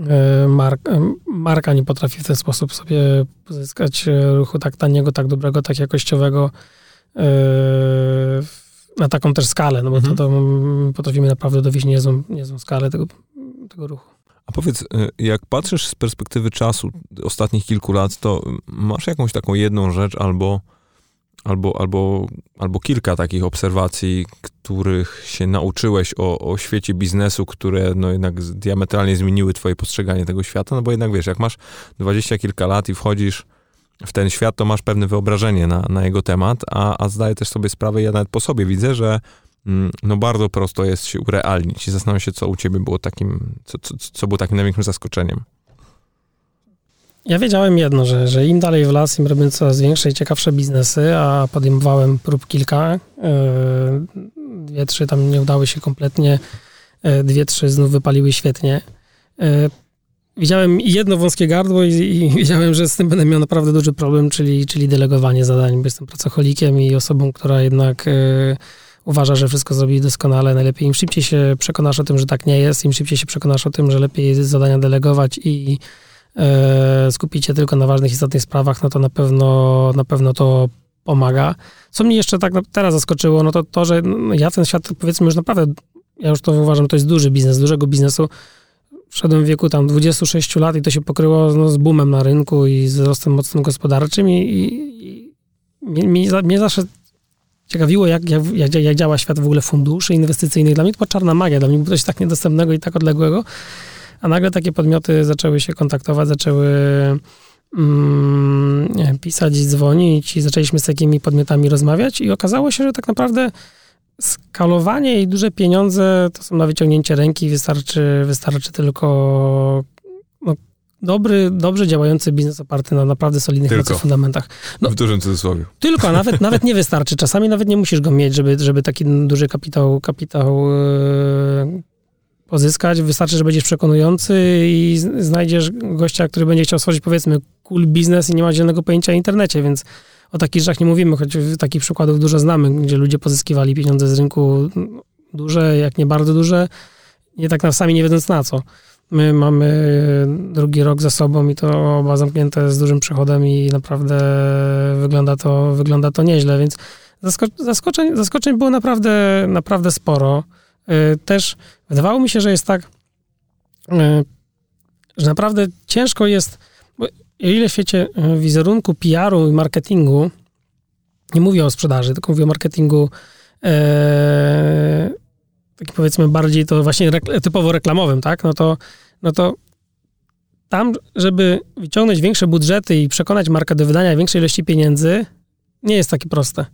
E, mark, e, marka nie potrafi w ten sposób sobie pozyskać e, ruchu tak taniego, tak dobrego, tak jakościowego na taką też skalę, no bo mhm. to, to potrafimy naprawdę dowieść niezłą, niezłą skalę tego, tego ruchu. A powiedz, jak patrzysz z perspektywy czasu ostatnich kilku lat, to masz jakąś taką jedną rzecz albo albo, albo, albo kilka takich obserwacji, których się nauczyłeś o, o świecie biznesu, które no jednak diametralnie zmieniły twoje postrzeganie tego świata, no bo jednak wiesz, jak masz dwadzieścia kilka lat i wchodzisz w ten świat, to masz pewne wyobrażenie na, na jego temat, a, a zdaję też sobie sprawę, ja nawet po sobie widzę, że mm, no bardzo prosto jest się urealnić i zastanawiam się, co u ciebie było takim, co, co, co było takim największym zaskoczeniem. Ja wiedziałem jedno, że, że im dalej w las, im robię coraz większe i ciekawsze biznesy, a podejmowałem prób kilka. E, dwie, trzy tam nie udały się kompletnie, e, dwie, trzy znów wypaliły świetnie. E, widziałem jedno wąskie gardło i, i wiedziałem, że z tym będę miał naprawdę duży problem, czyli, czyli delegowanie zadań, bo jestem pracocholikiem i osobą, która jednak uważa, że wszystko zrobi doskonale, najlepiej. Im szybciej się przekonasz o tym, że tak nie jest, im szybciej się przekonasz o tym, że lepiej zadania delegować i skupić się tylko na ważnych, istotnych sprawach, no to na pewno, na pewno to pomaga. Co mnie jeszcze tak teraz zaskoczyło, no to to, że no, ja ten świat, powiedzmy już naprawdę, ja już to uważam, to jest duży biznes, dużego biznesu. Wszedłem w wieku tam 26 lat i to się pokryło no, z boomem na rynku i z wzrostem mocnym gospodarczym i, i, i mnie, mnie zawsze ciekawiło, jak, jak, jak, jak, działa świat w ogóle funduszy inwestycyjnych. Dla mnie to była czarna magia, dla mnie było coś tak niedostępnego i tak odległego. A nagle takie podmioty zaczęły się kontaktować, zaczęły mm, pisać, dzwonić i zaczęliśmy z takimi podmiotami rozmawiać i okazało się, że tak naprawdę skalowanie i duże pieniądze to są na wyciągnięcie ręki, wystarczy, wystarczy tylko no, dobry, dobrze działający biznes oparty na naprawdę solidnych tylko. fundamentach. No, w dużym cudzysłowie. Tylko, nawet, nawet nie wystarczy. Czasami nawet nie musisz go mieć, żeby, żeby taki duży kapitał, kapitał yy, pozyskać. Wystarczy, że będziesz przekonujący i znajdziesz gościa, który będzie chciał stworzyć powiedzmy cool biznes i nie ma zielonego pojęcia o internecie, więc o takich rzeczach nie mówimy, choć takich przykładów dużo znamy, gdzie ludzie pozyskiwali pieniądze z rynku duże, jak nie bardzo duże, nie tak na sami nie wiedząc na co. My mamy drugi rok za sobą i to oba zamknięte z dużym przychodem i naprawdę wygląda to, wygląda to nieźle, więc zaskoczeń, zaskoczeń było naprawdę, naprawdę sporo. Y, też wydawało mi się, że jest tak, y, że naprawdę ciężko jest, bo ile w świecie y, wizerunku, PR-u i marketingu, nie mówię o sprzedaży, tylko mówię o marketingu e, powiedzmy bardziej to właśnie typowo reklamowym, tak? No to, no to tam, żeby wyciągnąć większe budżety i przekonać markę do wydania większej ilości pieniędzy, nie jest takie proste.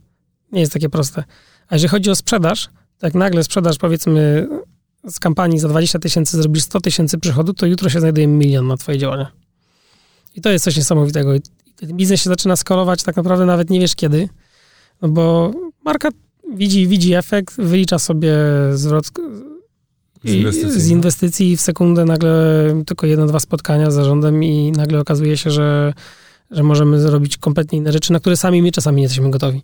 Nie jest takie proste. A jeżeli chodzi o sprzedaż, tak nagle sprzedaż powiedzmy z kampanii za 20 tysięcy zrobisz 100 tysięcy przychodu, to jutro się znajduje milion na twoje działania. I to jest coś niesamowitego. I ten biznes się zaczyna skalować tak naprawdę nawet nie wiesz kiedy, no bo marka widzi, widzi efekt, wylicza sobie zwrot z inwestycji. z inwestycji w sekundę nagle tylko jedno, dwa spotkania z zarządem i nagle okazuje się, że, że możemy zrobić kompletnie inne rzeczy, na które sami my czasami nie jesteśmy gotowi.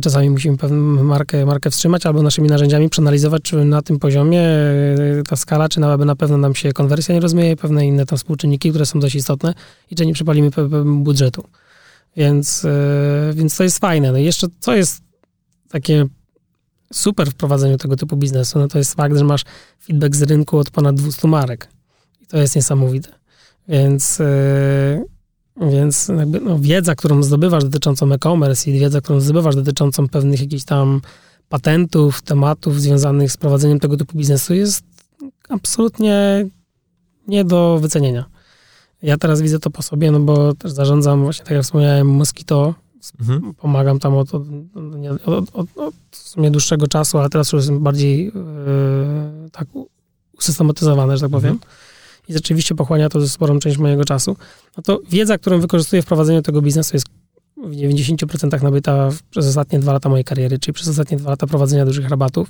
Czasami musimy pewną markę, markę wstrzymać albo naszymi narzędziami przeanalizować, czy na tym poziomie e, ta skala, czy na, na pewno nam się konwersja nie rozmyje, pewne inne tam współczynniki, które są dość istotne i czy nie przepalimy budżetu. Więc, e, więc to jest fajne. No i jeszcze co jest takie super w prowadzeniu tego typu biznesu, no to jest fakt, że masz feedback z rynku od ponad 200 marek. I to jest niesamowite. Więc, yy, więc jakby, no, wiedza, którą zdobywasz dotyczącą e-commerce i wiedza, którą zdobywasz dotyczącą pewnych jakichś tam patentów, tematów związanych z prowadzeniem tego typu biznesu jest absolutnie nie do wycenienia. Ja teraz widzę to po sobie, no bo też zarządzam właśnie, tak jak wspomniałem, Mosquito, Mhm. Pomagam tam od, od, od, od, od w sumie dłuższego czasu, ale teraz już jestem bardziej yy, tak usystematyzowane, że tak powiem. Mhm. Rzeczywiście pochłania to sporą część mojego czasu. No to wiedza, którą wykorzystuję w prowadzeniu tego biznesu jest w 90% nabyta przez ostatnie dwa lata mojej kariery, czyli przez ostatnie dwa lata prowadzenia dużych rabatów.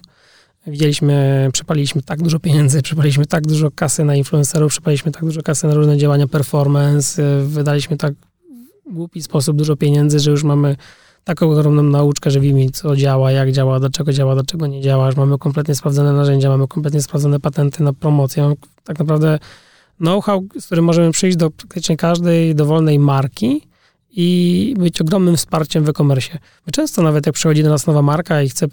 Widzieliśmy, przepaliliśmy tak dużo pieniędzy, przepaliliśmy tak dużo kasy na influencerów, przepaliliśmy tak dużo kasy na różne działania performance, wydaliśmy tak głupi sposób dużo pieniędzy, że już mamy taką ogromną nauczkę, że wiemy, co działa, jak działa, dlaczego działa, dlaczego nie działa, że mamy kompletnie sprawdzone narzędzia, mamy kompletnie sprawdzone patenty na promocję, tak naprawdę know-how, z którym możemy przyjść do praktycznie każdej dowolnej marki i być ogromnym wsparciem w e-commerce. My często nawet jak przychodzi do nas nowa marka i chce,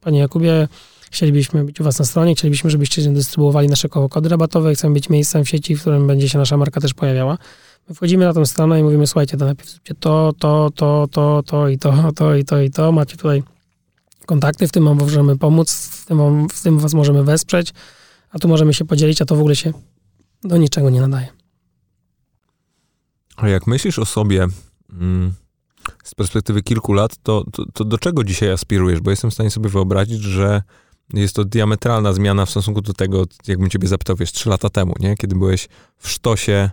panie Jakubie, chcielibyśmy być u was na stronie, chcielibyśmy, żebyście dystrybuowali nasze kody rabatowe, chcemy być miejscem w sieci, w którym będzie się nasza marka też pojawiała. My wchodzimy na tę stronę i mówimy, słuchajcie, to najpierw zróbcie to, to, to, to, to i to, to i to i to. Macie tutaj kontakty, w tym wam możemy pomóc, w tym, w tym was możemy wesprzeć, a tu możemy się podzielić, a to w ogóle się do niczego nie nadaje. A jak myślisz o sobie mm, z perspektywy kilku lat, to, to, to, do czego dzisiaj aspirujesz? Bo jestem w stanie sobie wyobrazić, że jest to diametralna zmiana w stosunku do tego, jakbym ciebie zapytał, wiesz, trzy lata temu, nie? Kiedy byłeś w sztosie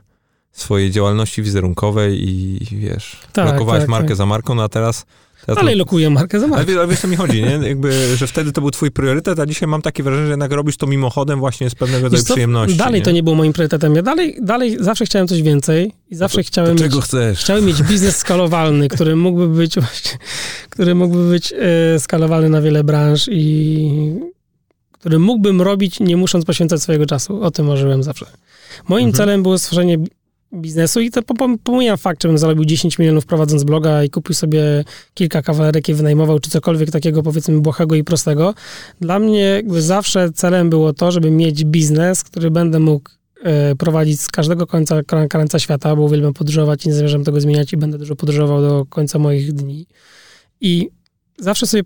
swojej działalności wizerunkowej i wiesz, tak, tak, markę tak. za marką, no a teraz... teraz Dalej lokuję markę za marką. Ale, ale wiesz, co mi chodzi, nie? Jakby, że wtedy to był twój priorytet, a dzisiaj mam takie wrażenie, że jednak robisz to mimochodem właśnie z pewnego rodzaju przyjemności. Dalej nie? to nie było moim priorytetem. Ja dalej, dalej zawsze chciałem coś więcej i zawsze to, chciałem to mieć... czego chcesz? Chciałem mieć biznes skalowalny, który mógłby być właśnie, który mógłby być e, skalowalny na wiele branż i który mógłbym robić, nie musząc poświęcać swojego czasu. O tym marzyłem zawsze. Moim mhm. celem było stworzenie biznesu i to pomijam fakt, żebym zarobił 10 milionów prowadząc bloga i kupił sobie kilka kawalerek i wynajmował, czy cokolwiek takiego powiedzmy błahego i prostego. Dla mnie zawsze celem było to, żeby mieć biznes, który będę mógł e, prowadzić z każdego końca krańca świata, bo uwielbiam podróżować i nie zamierzam tego zmieniać i będę dużo podróżował do końca moich dni. I zawsze sobie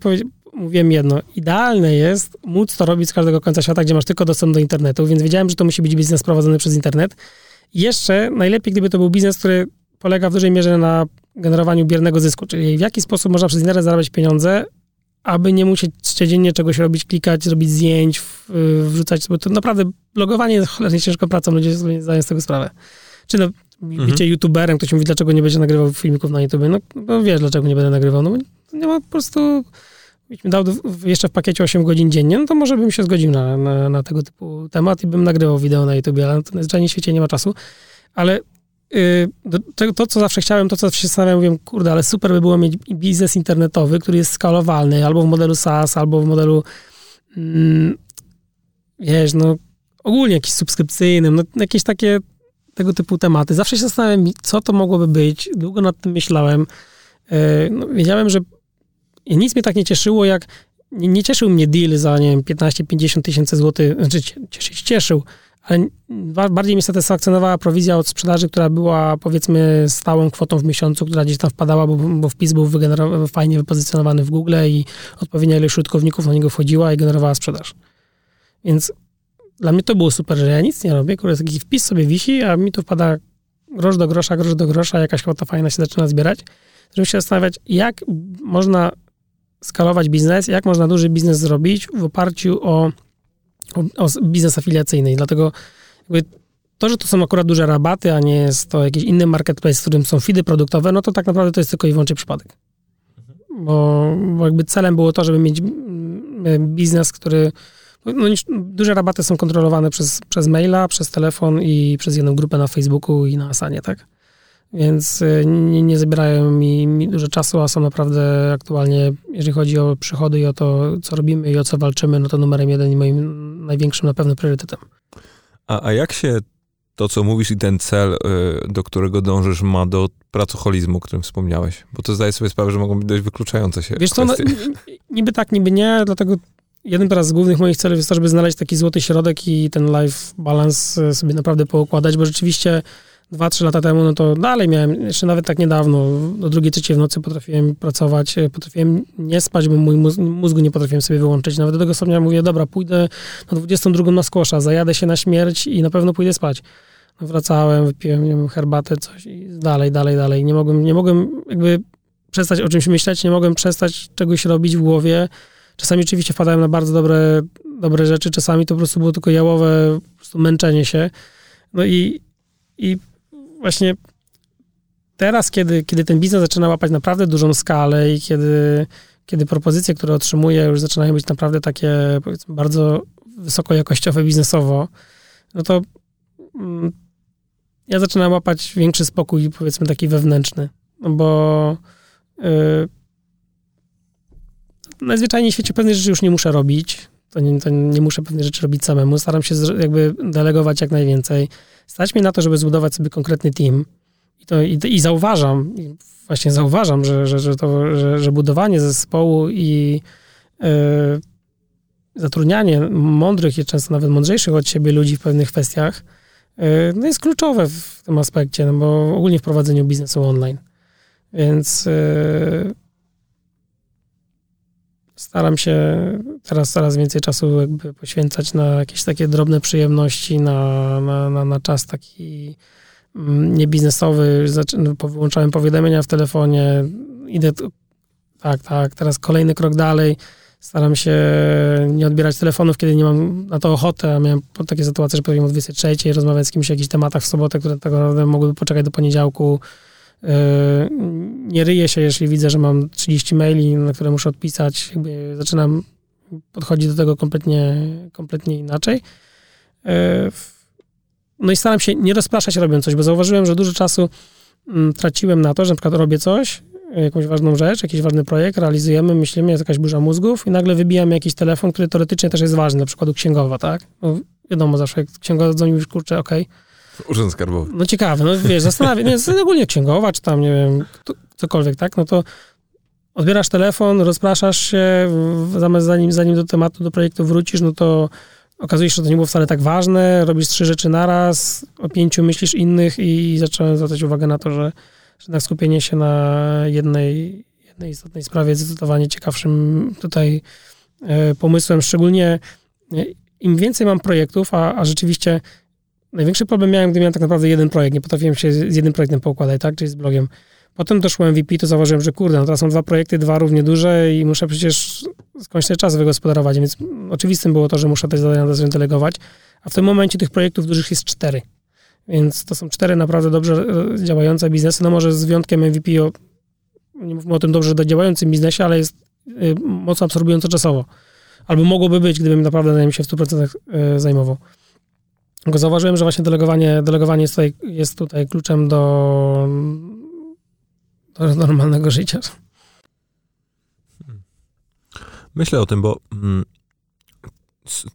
mówiłem jedno, idealne jest móc to robić z każdego końca świata, gdzie masz tylko dostęp do internetu, więc wiedziałem, że to musi być biznes prowadzony przez internet, jeszcze najlepiej, gdyby to był biznes, który polega w dużej mierze na generowaniu biernego zysku, czyli w jaki sposób można przez internet zarabiać pieniądze, aby nie musieć codziennie czegoś robić, klikać, robić zdjęć, wrzucać, bo to naprawdę blogowanie jest cholernie ciężką pracą, ludzie sobie zdają z tego sprawę. Czy no, mhm. bycie youtuberem, ktoś mówi, dlaczego nie będzie nagrywał filmików na YouTube, no, no wiesz, dlaczego nie będę nagrywał, no nie ma po prostu byś mi dał jeszcze w pakiecie 8 godzin dziennie, no to może bym się zgodził na, na, na tego typu temat i bym nagrywał wideo na YouTube, ale na zwyczajnie świecie nie ma czasu. Ale to, to, co zawsze chciałem, to co się zastanawiam, mówię, kurde, ale super by było mieć biznes internetowy, który jest skalowalny, albo w modelu SaaS, albo w modelu mm, wiesz, no ogólnie jakiś subskrypcyjnym, no jakieś takie tego typu tematy. Zawsze się zastanawiam, co to mogłoby być. Długo nad tym myślałem. E, no, wiedziałem, że nic mnie tak nie cieszyło, jak nie, nie cieszył mnie deal za, nie wiem, 15-50 tysięcy złotych, znaczy cieszyć cieszył, ale bardziej mnie satysfakcjonowała prowizja od sprzedaży, która była powiedzmy stałą kwotą w miesiącu, która gdzieś tam wpadała, bo, bo wpis był fajnie wypozycjonowany w Google i odpowiednia ilość użytkowników na niego wchodziła i generowała sprzedaż. Więc dla mnie to było super, że ja nic nie robię, kurde, taki wpis sobie wisi, a mi tu wpada grosz do grosza, grosz do grosza, jakaś kwota fajna się zaczyna zbierać. Żeby się zastanawiać, jak można skalować biznes, jak można duży biznes zrobić w oparciu o, o, o biznes afiliacyjny. I dlatego to, że to są akurat duże rabaty, a nie jest to jakiś inny marketplace, w którym są feedy produktowe, no to tak naprawdę to jest tylko i wyłącznie przypadek. Bo, bo jakby celem było to, żeby mieć mm, biznes, który no, duże rabaty są kontrolowane przez, przez maila, przez telefon i przez jedną grupę na Facebooku i na Asanie, tak? Więc y, nie, nie zabierają mi, mi dużo czasu, a są naprawdę aktualnie, jeżeli chodzi o przychody i o to, co robimy i o co walczymy, no to numerem jeden i moim największym na pewno priorytetem. A, a jak się to, co mówisz i ten cel, y, do którego dążysz, ma do pracoholizmu, o którym wspomniałeś? Bo to zdaję sobie sprawę, że mogą być dość wykluczające się Wiesz co, no, niby tak, niby nie, dlatego jednym teraz z głównych moich celów jest to, żeby znaleźć taki złoty środek i ten life balance e, sobie naprawdę poukładać, bo rzeczywiście dwa, trzy lata temu, no to dalej miałem, jeszcze nawet tak niedawno, do drugiej, trzeciej w nocy potrafiłem pracować, e, potrafiłem nie spać, bo mój mózg, mózgu nie potrafiłem sobie wyłączyć. Nawet do tego stopnia mówię, dobra, pójdę na 22 na skłosza, zajadę się na śmierć i na pewno pójdę spać. No wracałem, wypiłem, wiem, herbatę, coś i dalej, dalej, dalej. Nie mogłem, nie mogłem jakby przestać o czymś myśleć, nie mogłem przestać czegoś robić w głowie, Czasami oczywiście wpadałem na bardzo dobre, dobre rzeczy, czasami to po prostu było tylko jałowe po prostu męczenie się. No i, i właśnie teraz, kiedy, kiedy ten biznes zaczyna łapać naprawdę dużą skalę i kiedy, kiedy propozycje, które otrzymuję, już zaczynają być naprawdę takie, bardzo wysokojakościowe biznesowo, no to mm, ja zaczynam łapać większy spokój, powiedzmy, taki wewnętrzny. No bo y, najzwyczajniej w świecie pewne rzeczy już nie muszę robić. To nie, to nie muszę pewne rzeczy robić samemu. Staram się jakby delegować jak najwięcej. Stać mnie na to, żeby zbudować sobie konkretny team. I, to, i, i zauważam, i właśnie zauważam, że, że, że, to, że, że budowanie zespołu i yy, zatrudnianie mądrych i często nawet mądrzejszych od siebie ludzi w pewnych kwestiach yy, no jest kluczowe w tym aspekcie, no bo ogólnie w prowadzeniu biznesu online. Więc yy, staram się teraz coraz więcej czasu jakby poświęcać na jakieś takie drobne przyjemności, na, na, na, na czas taki mm, niebiznesowy. No, wyłączałem powiadomienia w telefonie, idę, tak, tak, teraz kolejny krok dalej. Staram się nie odbierać telefonów, kiedy nie mam na to ochotę, a miałem takie sytuacje, że powiem o 23 rozmawiać z kimś o jakichś tematach w sobotę, które tak naprawdę mogłyby poczekać do poniedziałku. Yy, nie ryję się, jeśli widzę, że mam 30 maili, na które muszę odpisać. Jakby zaczynam podchodzić do tego kompletnie, kompletnie inaczej. Yy, no i staram się nie rozpraszać robiąc coś, bo zauważyłem, że dużo czasu mm, traciłem na to, że na przykład robię coś, jakąś ważną rzecz, jakiś ważny projekt, realizujemy, myślimy, jest jakaś burza mózgów i nagle wybijamy jakiś telefon, który teoretycznie też jest ważny, na przykład księgowa, tak? No, wiadomo zawsze, jak księgowa dzwoni, już kurczę, okej, okay, Urząd Skarbowy. No ciekawe, no wiesz, zastanawiam nie, ogólnie księgowa, czy tam, nie wiem, cokolwiek, tak, no to odbierasz telefon, rozpraszasz się, zamiast zanim, zanim do tematu, do projektu wrócisz, no to okazuje się, że to nie było wcale tak ważne, robisz trzy rzeczy naraz, o pięciu myślisz innych i zacząłem zwracać uwagę na to, że, że tak skupienie się na jednej, jednej istotnej sprawie jest zdecydowanie ciekawszym tutaj e, pomysłem, szczególnie e, im więcej mam projektów, a, a rzeczywiście Największy problem miałem, gdy miałem tak naprawdę jeden projekt. Nie potrafiłem się z jednym projektem poukładać, tak? Czyli z blogiem. Potem doszło MVP, to zauważyłem, że kurde, no teraz są dwa projekty, dwa równie duże i muszę przecież skądś ten czas wygospodarować, więc oczywistym było to, że muszę te zadania delegować, a w tym momencie tych projektów dużych jest cztery. Więc to są cztery naprawdę dobrze e, działające biznesy, no może z wyjątkiem MVP, o, nie mówmy o tym dobrze działającym biznesie, ale jest y, mocno absorbująco czasowo. Albo mogłoby być, gdybym naprawdę na nim się w 100% e, zajmował. Bo zauważyłem, że właśnie delegowanie, delegowanie jest, tutaj, jest tutaj kluczem do, do normalnego życia. Myślę o tym, bo mm,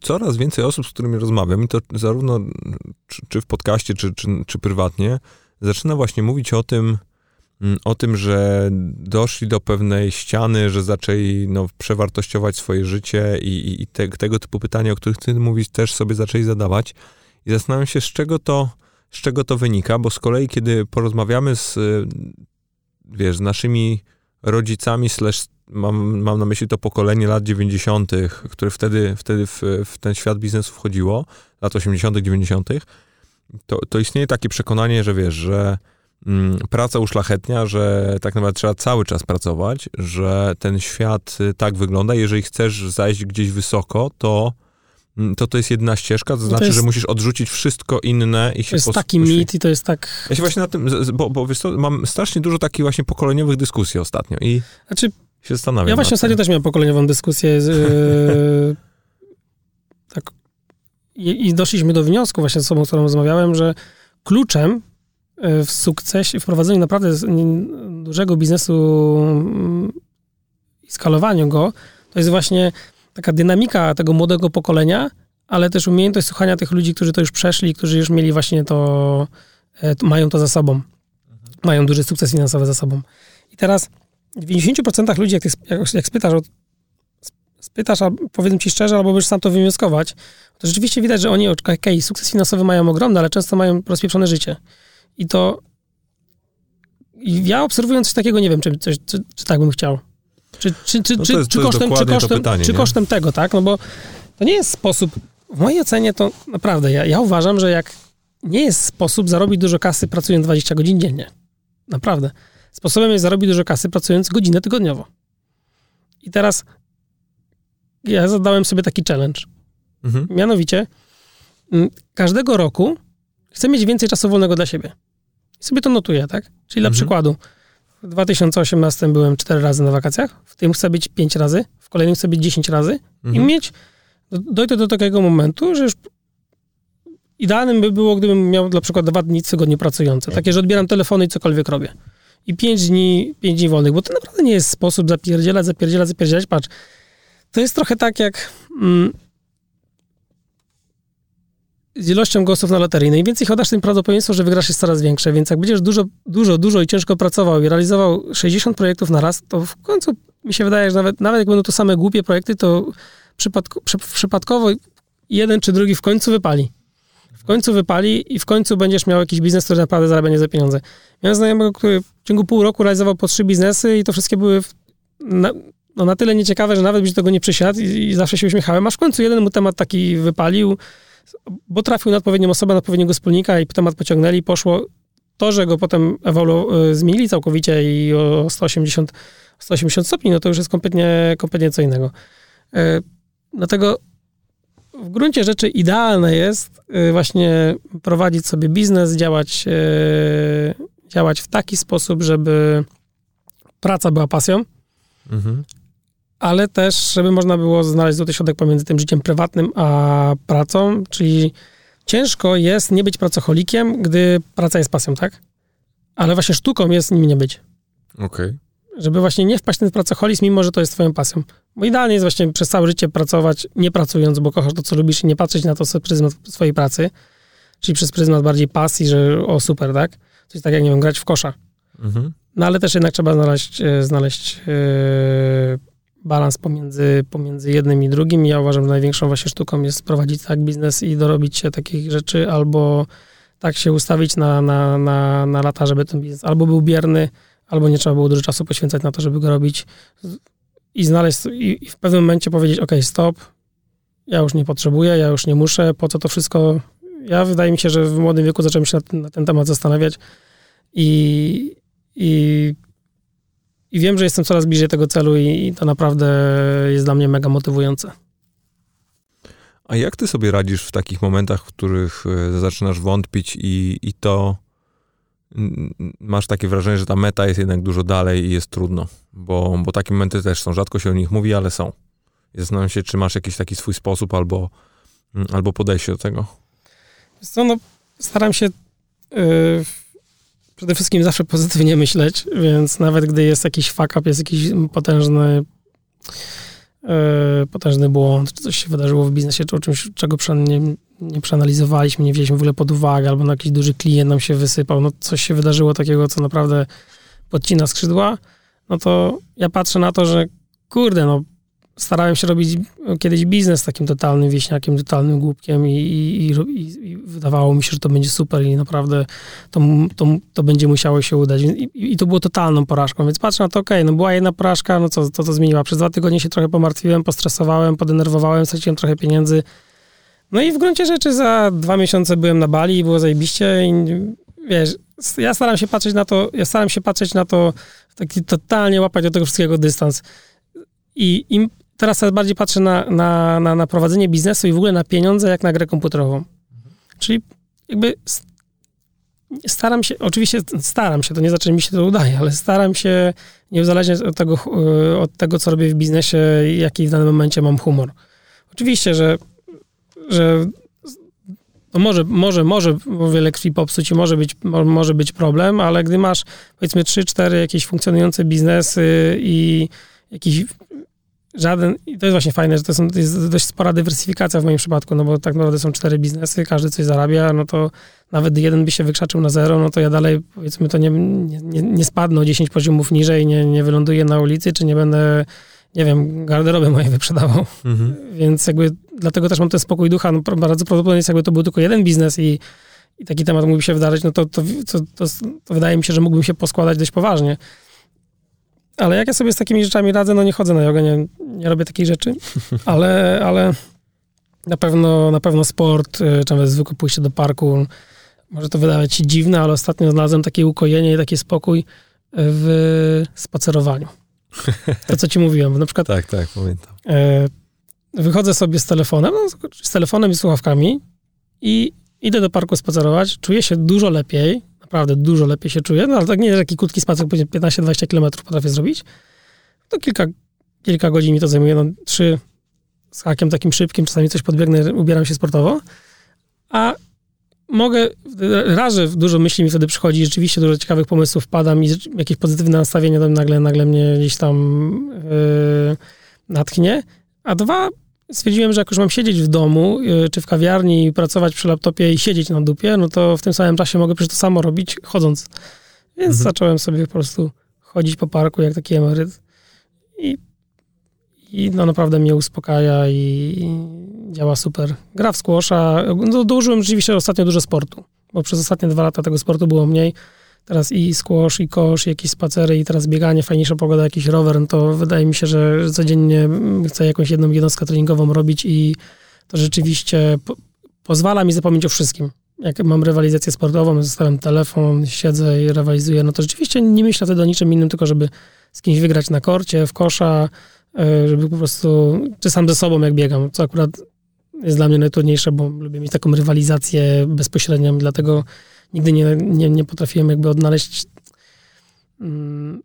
coraz więcej osób, z którymi rozmawiam, i to zarówno czy, czy w podcaście, czy, czy, czy prywatnie, zaczyna właśnie mówić o tym, mm, o tym, że doszli do pewnej ściany, że zaczęli no, przewartościować swoje życie i, i te, tego typu pytania, o których ty mówisz, też sobie zaczęli zadawać. I zastanawiam się, z czego to, z czego to wynika, bo z kolei, kiedy porozmawiamy z, wiesz, z naszymi rodzicami, slash, mam, mam na myśli to pokolenie lat 90., które wtedy, wtedy w, w ten świat biznesu wchodziło, lat 80., 90., to, to istnieje takie przekonanie, że wiesz, że mm, praca uszlachetnia, że tak naprawdę trzeba cały czas pracować, że ten świat y, tak wygląda. Jeżeli chcesz zajść gdzieś wysoko, to to to jest jedna ścieżka, to znaczy, to jest, że musisz odrzucić wszystko inne i się... To jest taki mit i to jest tak... Ja się właśnie na tym, bo, bo wiesz co, mam strasznie dużo takich właśnie pokoleniowych dyskusji ostatnio i znaczy, się zastanawiam. Ja właśnie ostatnio też miałem pokoleniową dyskusję z, yy, tak i, i, doszliśmy do wniosku właśnie z osobą, z którą rozmawiałem, że kluczem e, w sukcesie, w prowadzeniu naprawdę dużego biznesu mm, i skalowaniu go, to jest właśnie taka dynamika tego młodego pokolenia, ale też umiejętność słuchania tych ludzi, którzy to już przeszli, którzy już mieli właśnie to, e, mają to za sobą. Mhm. Mają duży sukces finansowy za sobą. I teraz w 90% ludzi, jak, ty, jak, jak spytasz, spytasz, a powiedzmy ci szczerze, albo będziesz sam to wywnioskować, to rzeczywiście widać, że oni, okej, okay, sukces finansowy mają ogromny, ale często mają rozpieprzone życie. I to i ja obserwując coś takiego, nie wiem, czy, czy, czy, czy tak bym chciał. Czy, czy, czy, no jest, czy, kosztem, czy, kosztem, pytanie, czy kosztem tego, tak? No bo to nie jest sposób, w mojej ocenie to naprawdę, ja, ja uważam, że jak nie jest sposób zarobić dużo kasy pracując 20 godzin dziennie. Naprawdę. Sposobem jest zarobić dużo kasy pracując godzinę tygodniowo. I teraz ja zadałem sobie taki challenge. Mhm. Mianowicie mm, każdego roku chcę mieć więcej czasu wolnego dla siebie. I sobie to notuję, tak? Czyli mhm. dla przykładu w 2018 byłem 4 razy na wakacjach, w tym chcę być 5 razy, w kolejnym chcę być 10 razy mhm. i mieć, dojdę do takiego momentu, że już idealnym by było, gdybym miał na przykład dwa dni tygodniu pracujące, tak. takie, że odbieram telefony i cokolwiek robię. I 5 dni, 5 dni wolnych, bo to naprawdę nie jest sposób zapierdzielać, zapierdzielać, zapierdzielać. Patrz, to jest trochę tak jak... Mm, z ilością głosów na loterii. Więcej chodasz, tym prawdopodobieństwo, że wygrasz jest coraz większe. Więc jak będziesz dużo, dużo, dużo i ciężko pracował i realizował 60 projektów na raz, to w końcu mi się wydaje, że nawet, nawet jak będą to same głupie projekty, to przypadko, przy, przypadkowo jeden czy drugi w końcu wypali. W końcu wypali i w końcu będziesz miał jakiś biznes, który naprawdę zarabia nie za pieniądze. Miałem znajomego, który w ciągu pół roku realizował po trzy biznesy i to wszystkie były na, no, na tyle nieciekawe, że nawet byś tego nie przysiadł i, i zawsze się uśmiechałem, aż w końcu jeden mu temat taki wypalił, bo trafił na odpowiednią osobę, na odpowiedniego wspólnika i temat pociągnęli, poszło. To, że go potem ewolu- e, zmienili całkowicie i o 180, 180 stopni, no to już jest kompletnie, kompletnie co innego. E, dlatego w gruncie rzeczy idealne jest e, właśnie prowadzić sobie biznes, działać, działać w taki sposób, żeby praca była pasją, mhm ale też, żeby można było znaleźć złoty środek pomiędzy tym życiem prywatnym a pracą, czyli ciężko jest nie być pracocholikiem, gdy praca jest pasją, tak? Ale właśnie sztuką jest nim nie być. Okej. Okay. Żeby właśnie nie wpaść w ten pracoholizm, mimo że to jest twoją pasją. Bo idealnie jest właśnie przez całe życie pracować, nie pracując, bo kochasz to, co lubisz i nie patrzeć na to przez pryzmat swojej pracy, czyli przez pryzmat bardziej pasji, że o super, tak? Coś tak jak, nie wiem, grać w kosza. Mhm. No ale też jednak trzeba znaleźć, e, znaleźć yy, balans pomiędzy, pomiędzy jednym i drugim. Ja uważam, że największą właśnie sztuką jest prowadzić tak biznes i dorobić się takich rzeczy, albo tak się ustawić na, na, na, na lata, żeby ten biznes albo był bierny, albo nie trzeba było dużo czasu poświęcać na to, żeby go robić i znaleźć, i, i w pewnym momencie powiedzieć, ok, stop, ja już nie potrzebuję, ja już nie muszę, po co to wszystko? Ja wydaje mi się, że w młodym wieku zacząłem się na ten, na ten temat zastanawiać i, i i wiem, że jestem coraz bliżej tego celu i to naprawdę jest dla mnie mega motywujące. A jak ty sobie radzisz w takich momentach, w których e, zaczynasz wątpić i, i to masz takie wrażenie, że ta meta jest jednak dużo dalej i jest trudno? Bo, bo takie momenty też są. Rzadko się o nich mówi, ale są. I zastanawiam się, czy masz jakiś taki swój sposób albo, albo podejście do tego. Co, no, staram się yy, przede wszystkim zawsze pozytywnie myśleć, więc nawet gdy jest jakiś fuck up, jest jakiś potężny yy, potężny błąd, czy coś się wydarzyło w biznesie, czy o czymś, czego nie, nie przeanalizowaliśmy, nie wzięliśmy w ogóle pod uwagę, albo na jakiś duży klient nam się wysypał, no coś się wydarzyło takiego, co naprawdę podcina skrzydła, no to ja patrzę na to, że kurde, no starałem się robić kiedyś biznes takim totalnym wieśniakiem, totalnym głupkiem i, i, i, i wydawało mi się, że to będzie super i naprawdę to, to, to będzie musiało się udać. I, to było totalną porażką, więc patrzę na to, okej, okay, no była jedna porażka, no co to, to zmieniła. Przez dwa tygodnie się trochę pomartwiłem, postresowałem, podenerwowałem, straciłem trochę pieniędzy. No i w gruncie rzeczy za dwa miesiące byłem na Bali i było zajebiście i wiesz, ja staram się patrzeć na to, ja staram się patrzeć na to, taki totalnie łapać do tego wszystkiego dystans. I im teraz coraz bardziej patrzę na, na, na, na prowadzenie biznesu i w ogóle na pieniądze, jak na grę komputerową. Mhm. Czyli jakby staram się, oczywiście staram się, to nie znaczy, że mi się to udaje, ale staram się nie uzależniać od tego, e, od tego, co robię w biznesie, jaki w danym momencie mam humor. Oczywiście, że, że no może, może, może wiele krwi popsuć i może być, może być problem, ale gdy masz powiedzmy 3-4 jakieś funkcjonujące biznesy i jakiś żaden, i to jest właśnie fajne, że to, są, to jest dość spora dywersyfikacja w moim przypadku, no bo tak naprawdę są cztery biznesy, każdy coś zarabia, no to nawet jeden by się wykrzaczył na zero, no to ja dalej, powiedzmy, to nie, nie, nie spadnę o 10 poziomów niżej, nie, nie wyląduję na ulicy, czy nie będę, nie wiem, garderoby moje wyprzedawał. Mhm. Więc jakby dlatego też mam ten spokój ducha, no bardzo prawdopodobnie jest jakby to był tylko jeden biznes i, i taki temat mógłby się wydarzyć, no to, to, to, to, to wydaje mi się, że mógłbym się poskładać dość poważnie. Ale jak ja sobie z takimi rzeczami radzę, no nie chodzę na jogę, nie, nie robię takich rzeczy, ale, ale na pewno, na pewno sport, y, czy nawet zwykłe pójście do parku, może to wydawać się dziwne, ale ostatnio znalazłem takie ukojenie i taki spokój w spacerowaniu. To, co ci mówiłem, na przykład... tak, tak, pamiętam. E, wychodzę sobie z telefonem, no, z telefonem i słuchawkami i idę do parku spacerować, czuję się dużo lepiej, naprawdę dużo lepiej się czuję, no ale tak nie jest taki krótki spacer, 15-20 km potrafię zrobić. To kilka, kilka godzin mi to zajmuje, no trzy z hakiem takim szybkim, czasami coś podbiegnę, ubieram się sportowo, a mogę, rażę, dużo myśli mi wtedy przychodzi, rzeczywiście dużo ciekawych pomysłów wpadam i jakieś pozytywne nastawienie nagle, nagle mnie gdzieś tam yy, natchnie, a dwa, stwierdziłem, że jak już mam siedzieć w domu, y, czy w kawiarni i pracować przy laptopie i siedzieć na dupie, no to w tym samym czasie mogę przecież to samo robić chodząc. Więc mhm. zacząłem sobie po prostu chodzić po parku jak taki emeryt i, i no naprawdę mnie uspokaja i, działa super. Gra w squasha. No, dołożyłem rzeczywiście ostatnio dużo sportu, bo przez ostatnie dwa lata tego sportu było mniej teraz i squash, i kosz, i jakieś spacery, i teraz bieganie, fajniejsza pogoda, jakiś rower, no to wydaje mi się, że codziennie chcę jakąś jedną jednostkę treningową robić i to rzeczywiście po pozwala mi zapomnieć o wszystkim. Jak mam rywalizację sportową, zostawiam telefon, siedzę i rywalizuję, no to rzeczywiście nie myślę wtedy o niczym innym, tylko żeby z kimś wygrać na korcie, w kosza, e, żeby po prostu, czy sam ze sobą jak biegam, co akurat jest dla mnie najtrudniejsze, bo lubię mieć taką rywalizację bezpośrednią, dlatego nigdy nie, nie, nie potrafiłem jakby odnaleźć mm,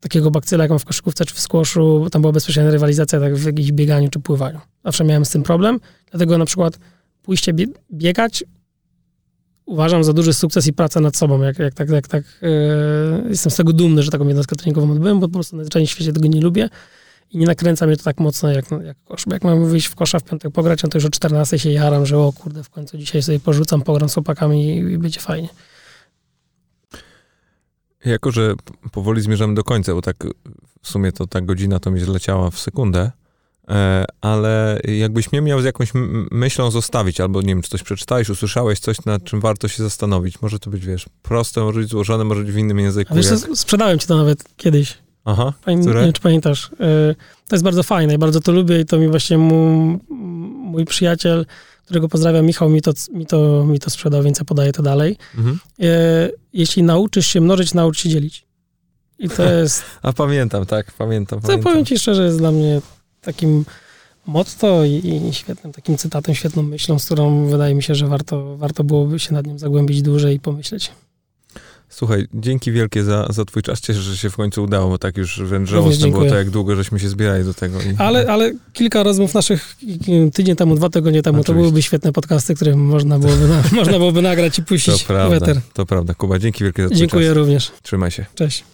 takiego bakcyla, jak mam w koszykówce czy w squashu, tam była bezpośrednia rywalizacja tak w jakimś bieganiu czy pływaniu. Zawsze miałem z tym problem, dlatego na przykład pójście bie biegać uważam za duży sukces i pracę nad sobą. Jak, jak tak, jak tak yy, jestem z tego dumny, że taką jednostkę treningową odbyłem, bo po prostu na w świecie tego nie lubię i nie nakręca mnie to tak mocno jak, jak kosz. Bo jak mam wyjść w kosza w piątek pograć, no to już o 14 się jaram, że o kurde, w końcu dzisiaj sobie porzucam, pogram z chłopakami i, i będzie fajnie. Jako, że powoli zmierzamy do końca, bo tak w sumie to ta godzina to mi zleciała w sekundę, e, ale jakbyś mnie miał z jakąś myślą zostawić, albo nie wiem, czy coś przeczytałeś, usłyszałeś coś, nad czym warto się zastanowić. Może to być, wiesz, proste, może być złożone, może być w innym języku. A wiesz, jak... sprzedałem ci to nawet kiedyś. Aha, Pani, które? Nie wiem, czy pamiętasz. E, to jest bardzo fajne i bardzo to lubię i to mi właśnie mój, mój przyjaciel, którego pozdrawiam, Michał, mi to, mi to, mi to sprzedał, więc ja podaję to dalej. Mhm. E, jeśli nauczysz się mnożyć, naucz się dzielić. I to jest... A pamiętam, tak, pamiętam. To pamiętam. powiem ci szczerze, jest dla mnie takim motto i, i świetnym takim cytatem, świetną myślą, z którą wydaje mi się, że warto, warto byłoby się nad nim zagłębić dłużej i pomyśleć. Słuchaj, dzięki wielkie za, za twój czas. Cieszę, że się w końcu udało, bo tak już wręcz żałosne było to, jak długo żeśmy się zbierali do tego. I, Ale, ale kilka rozmów naszych tydzień temu, dwa tygodnie temu, to Oczywiście. byłyby świetne podcasty, które można byłoby, na, można byłoby nagrać i To puścić w prawda, eter. to prawda. Kuba, dzięki wielkie za twój Dziękuję czas. również. Trzymaj się. Cześć.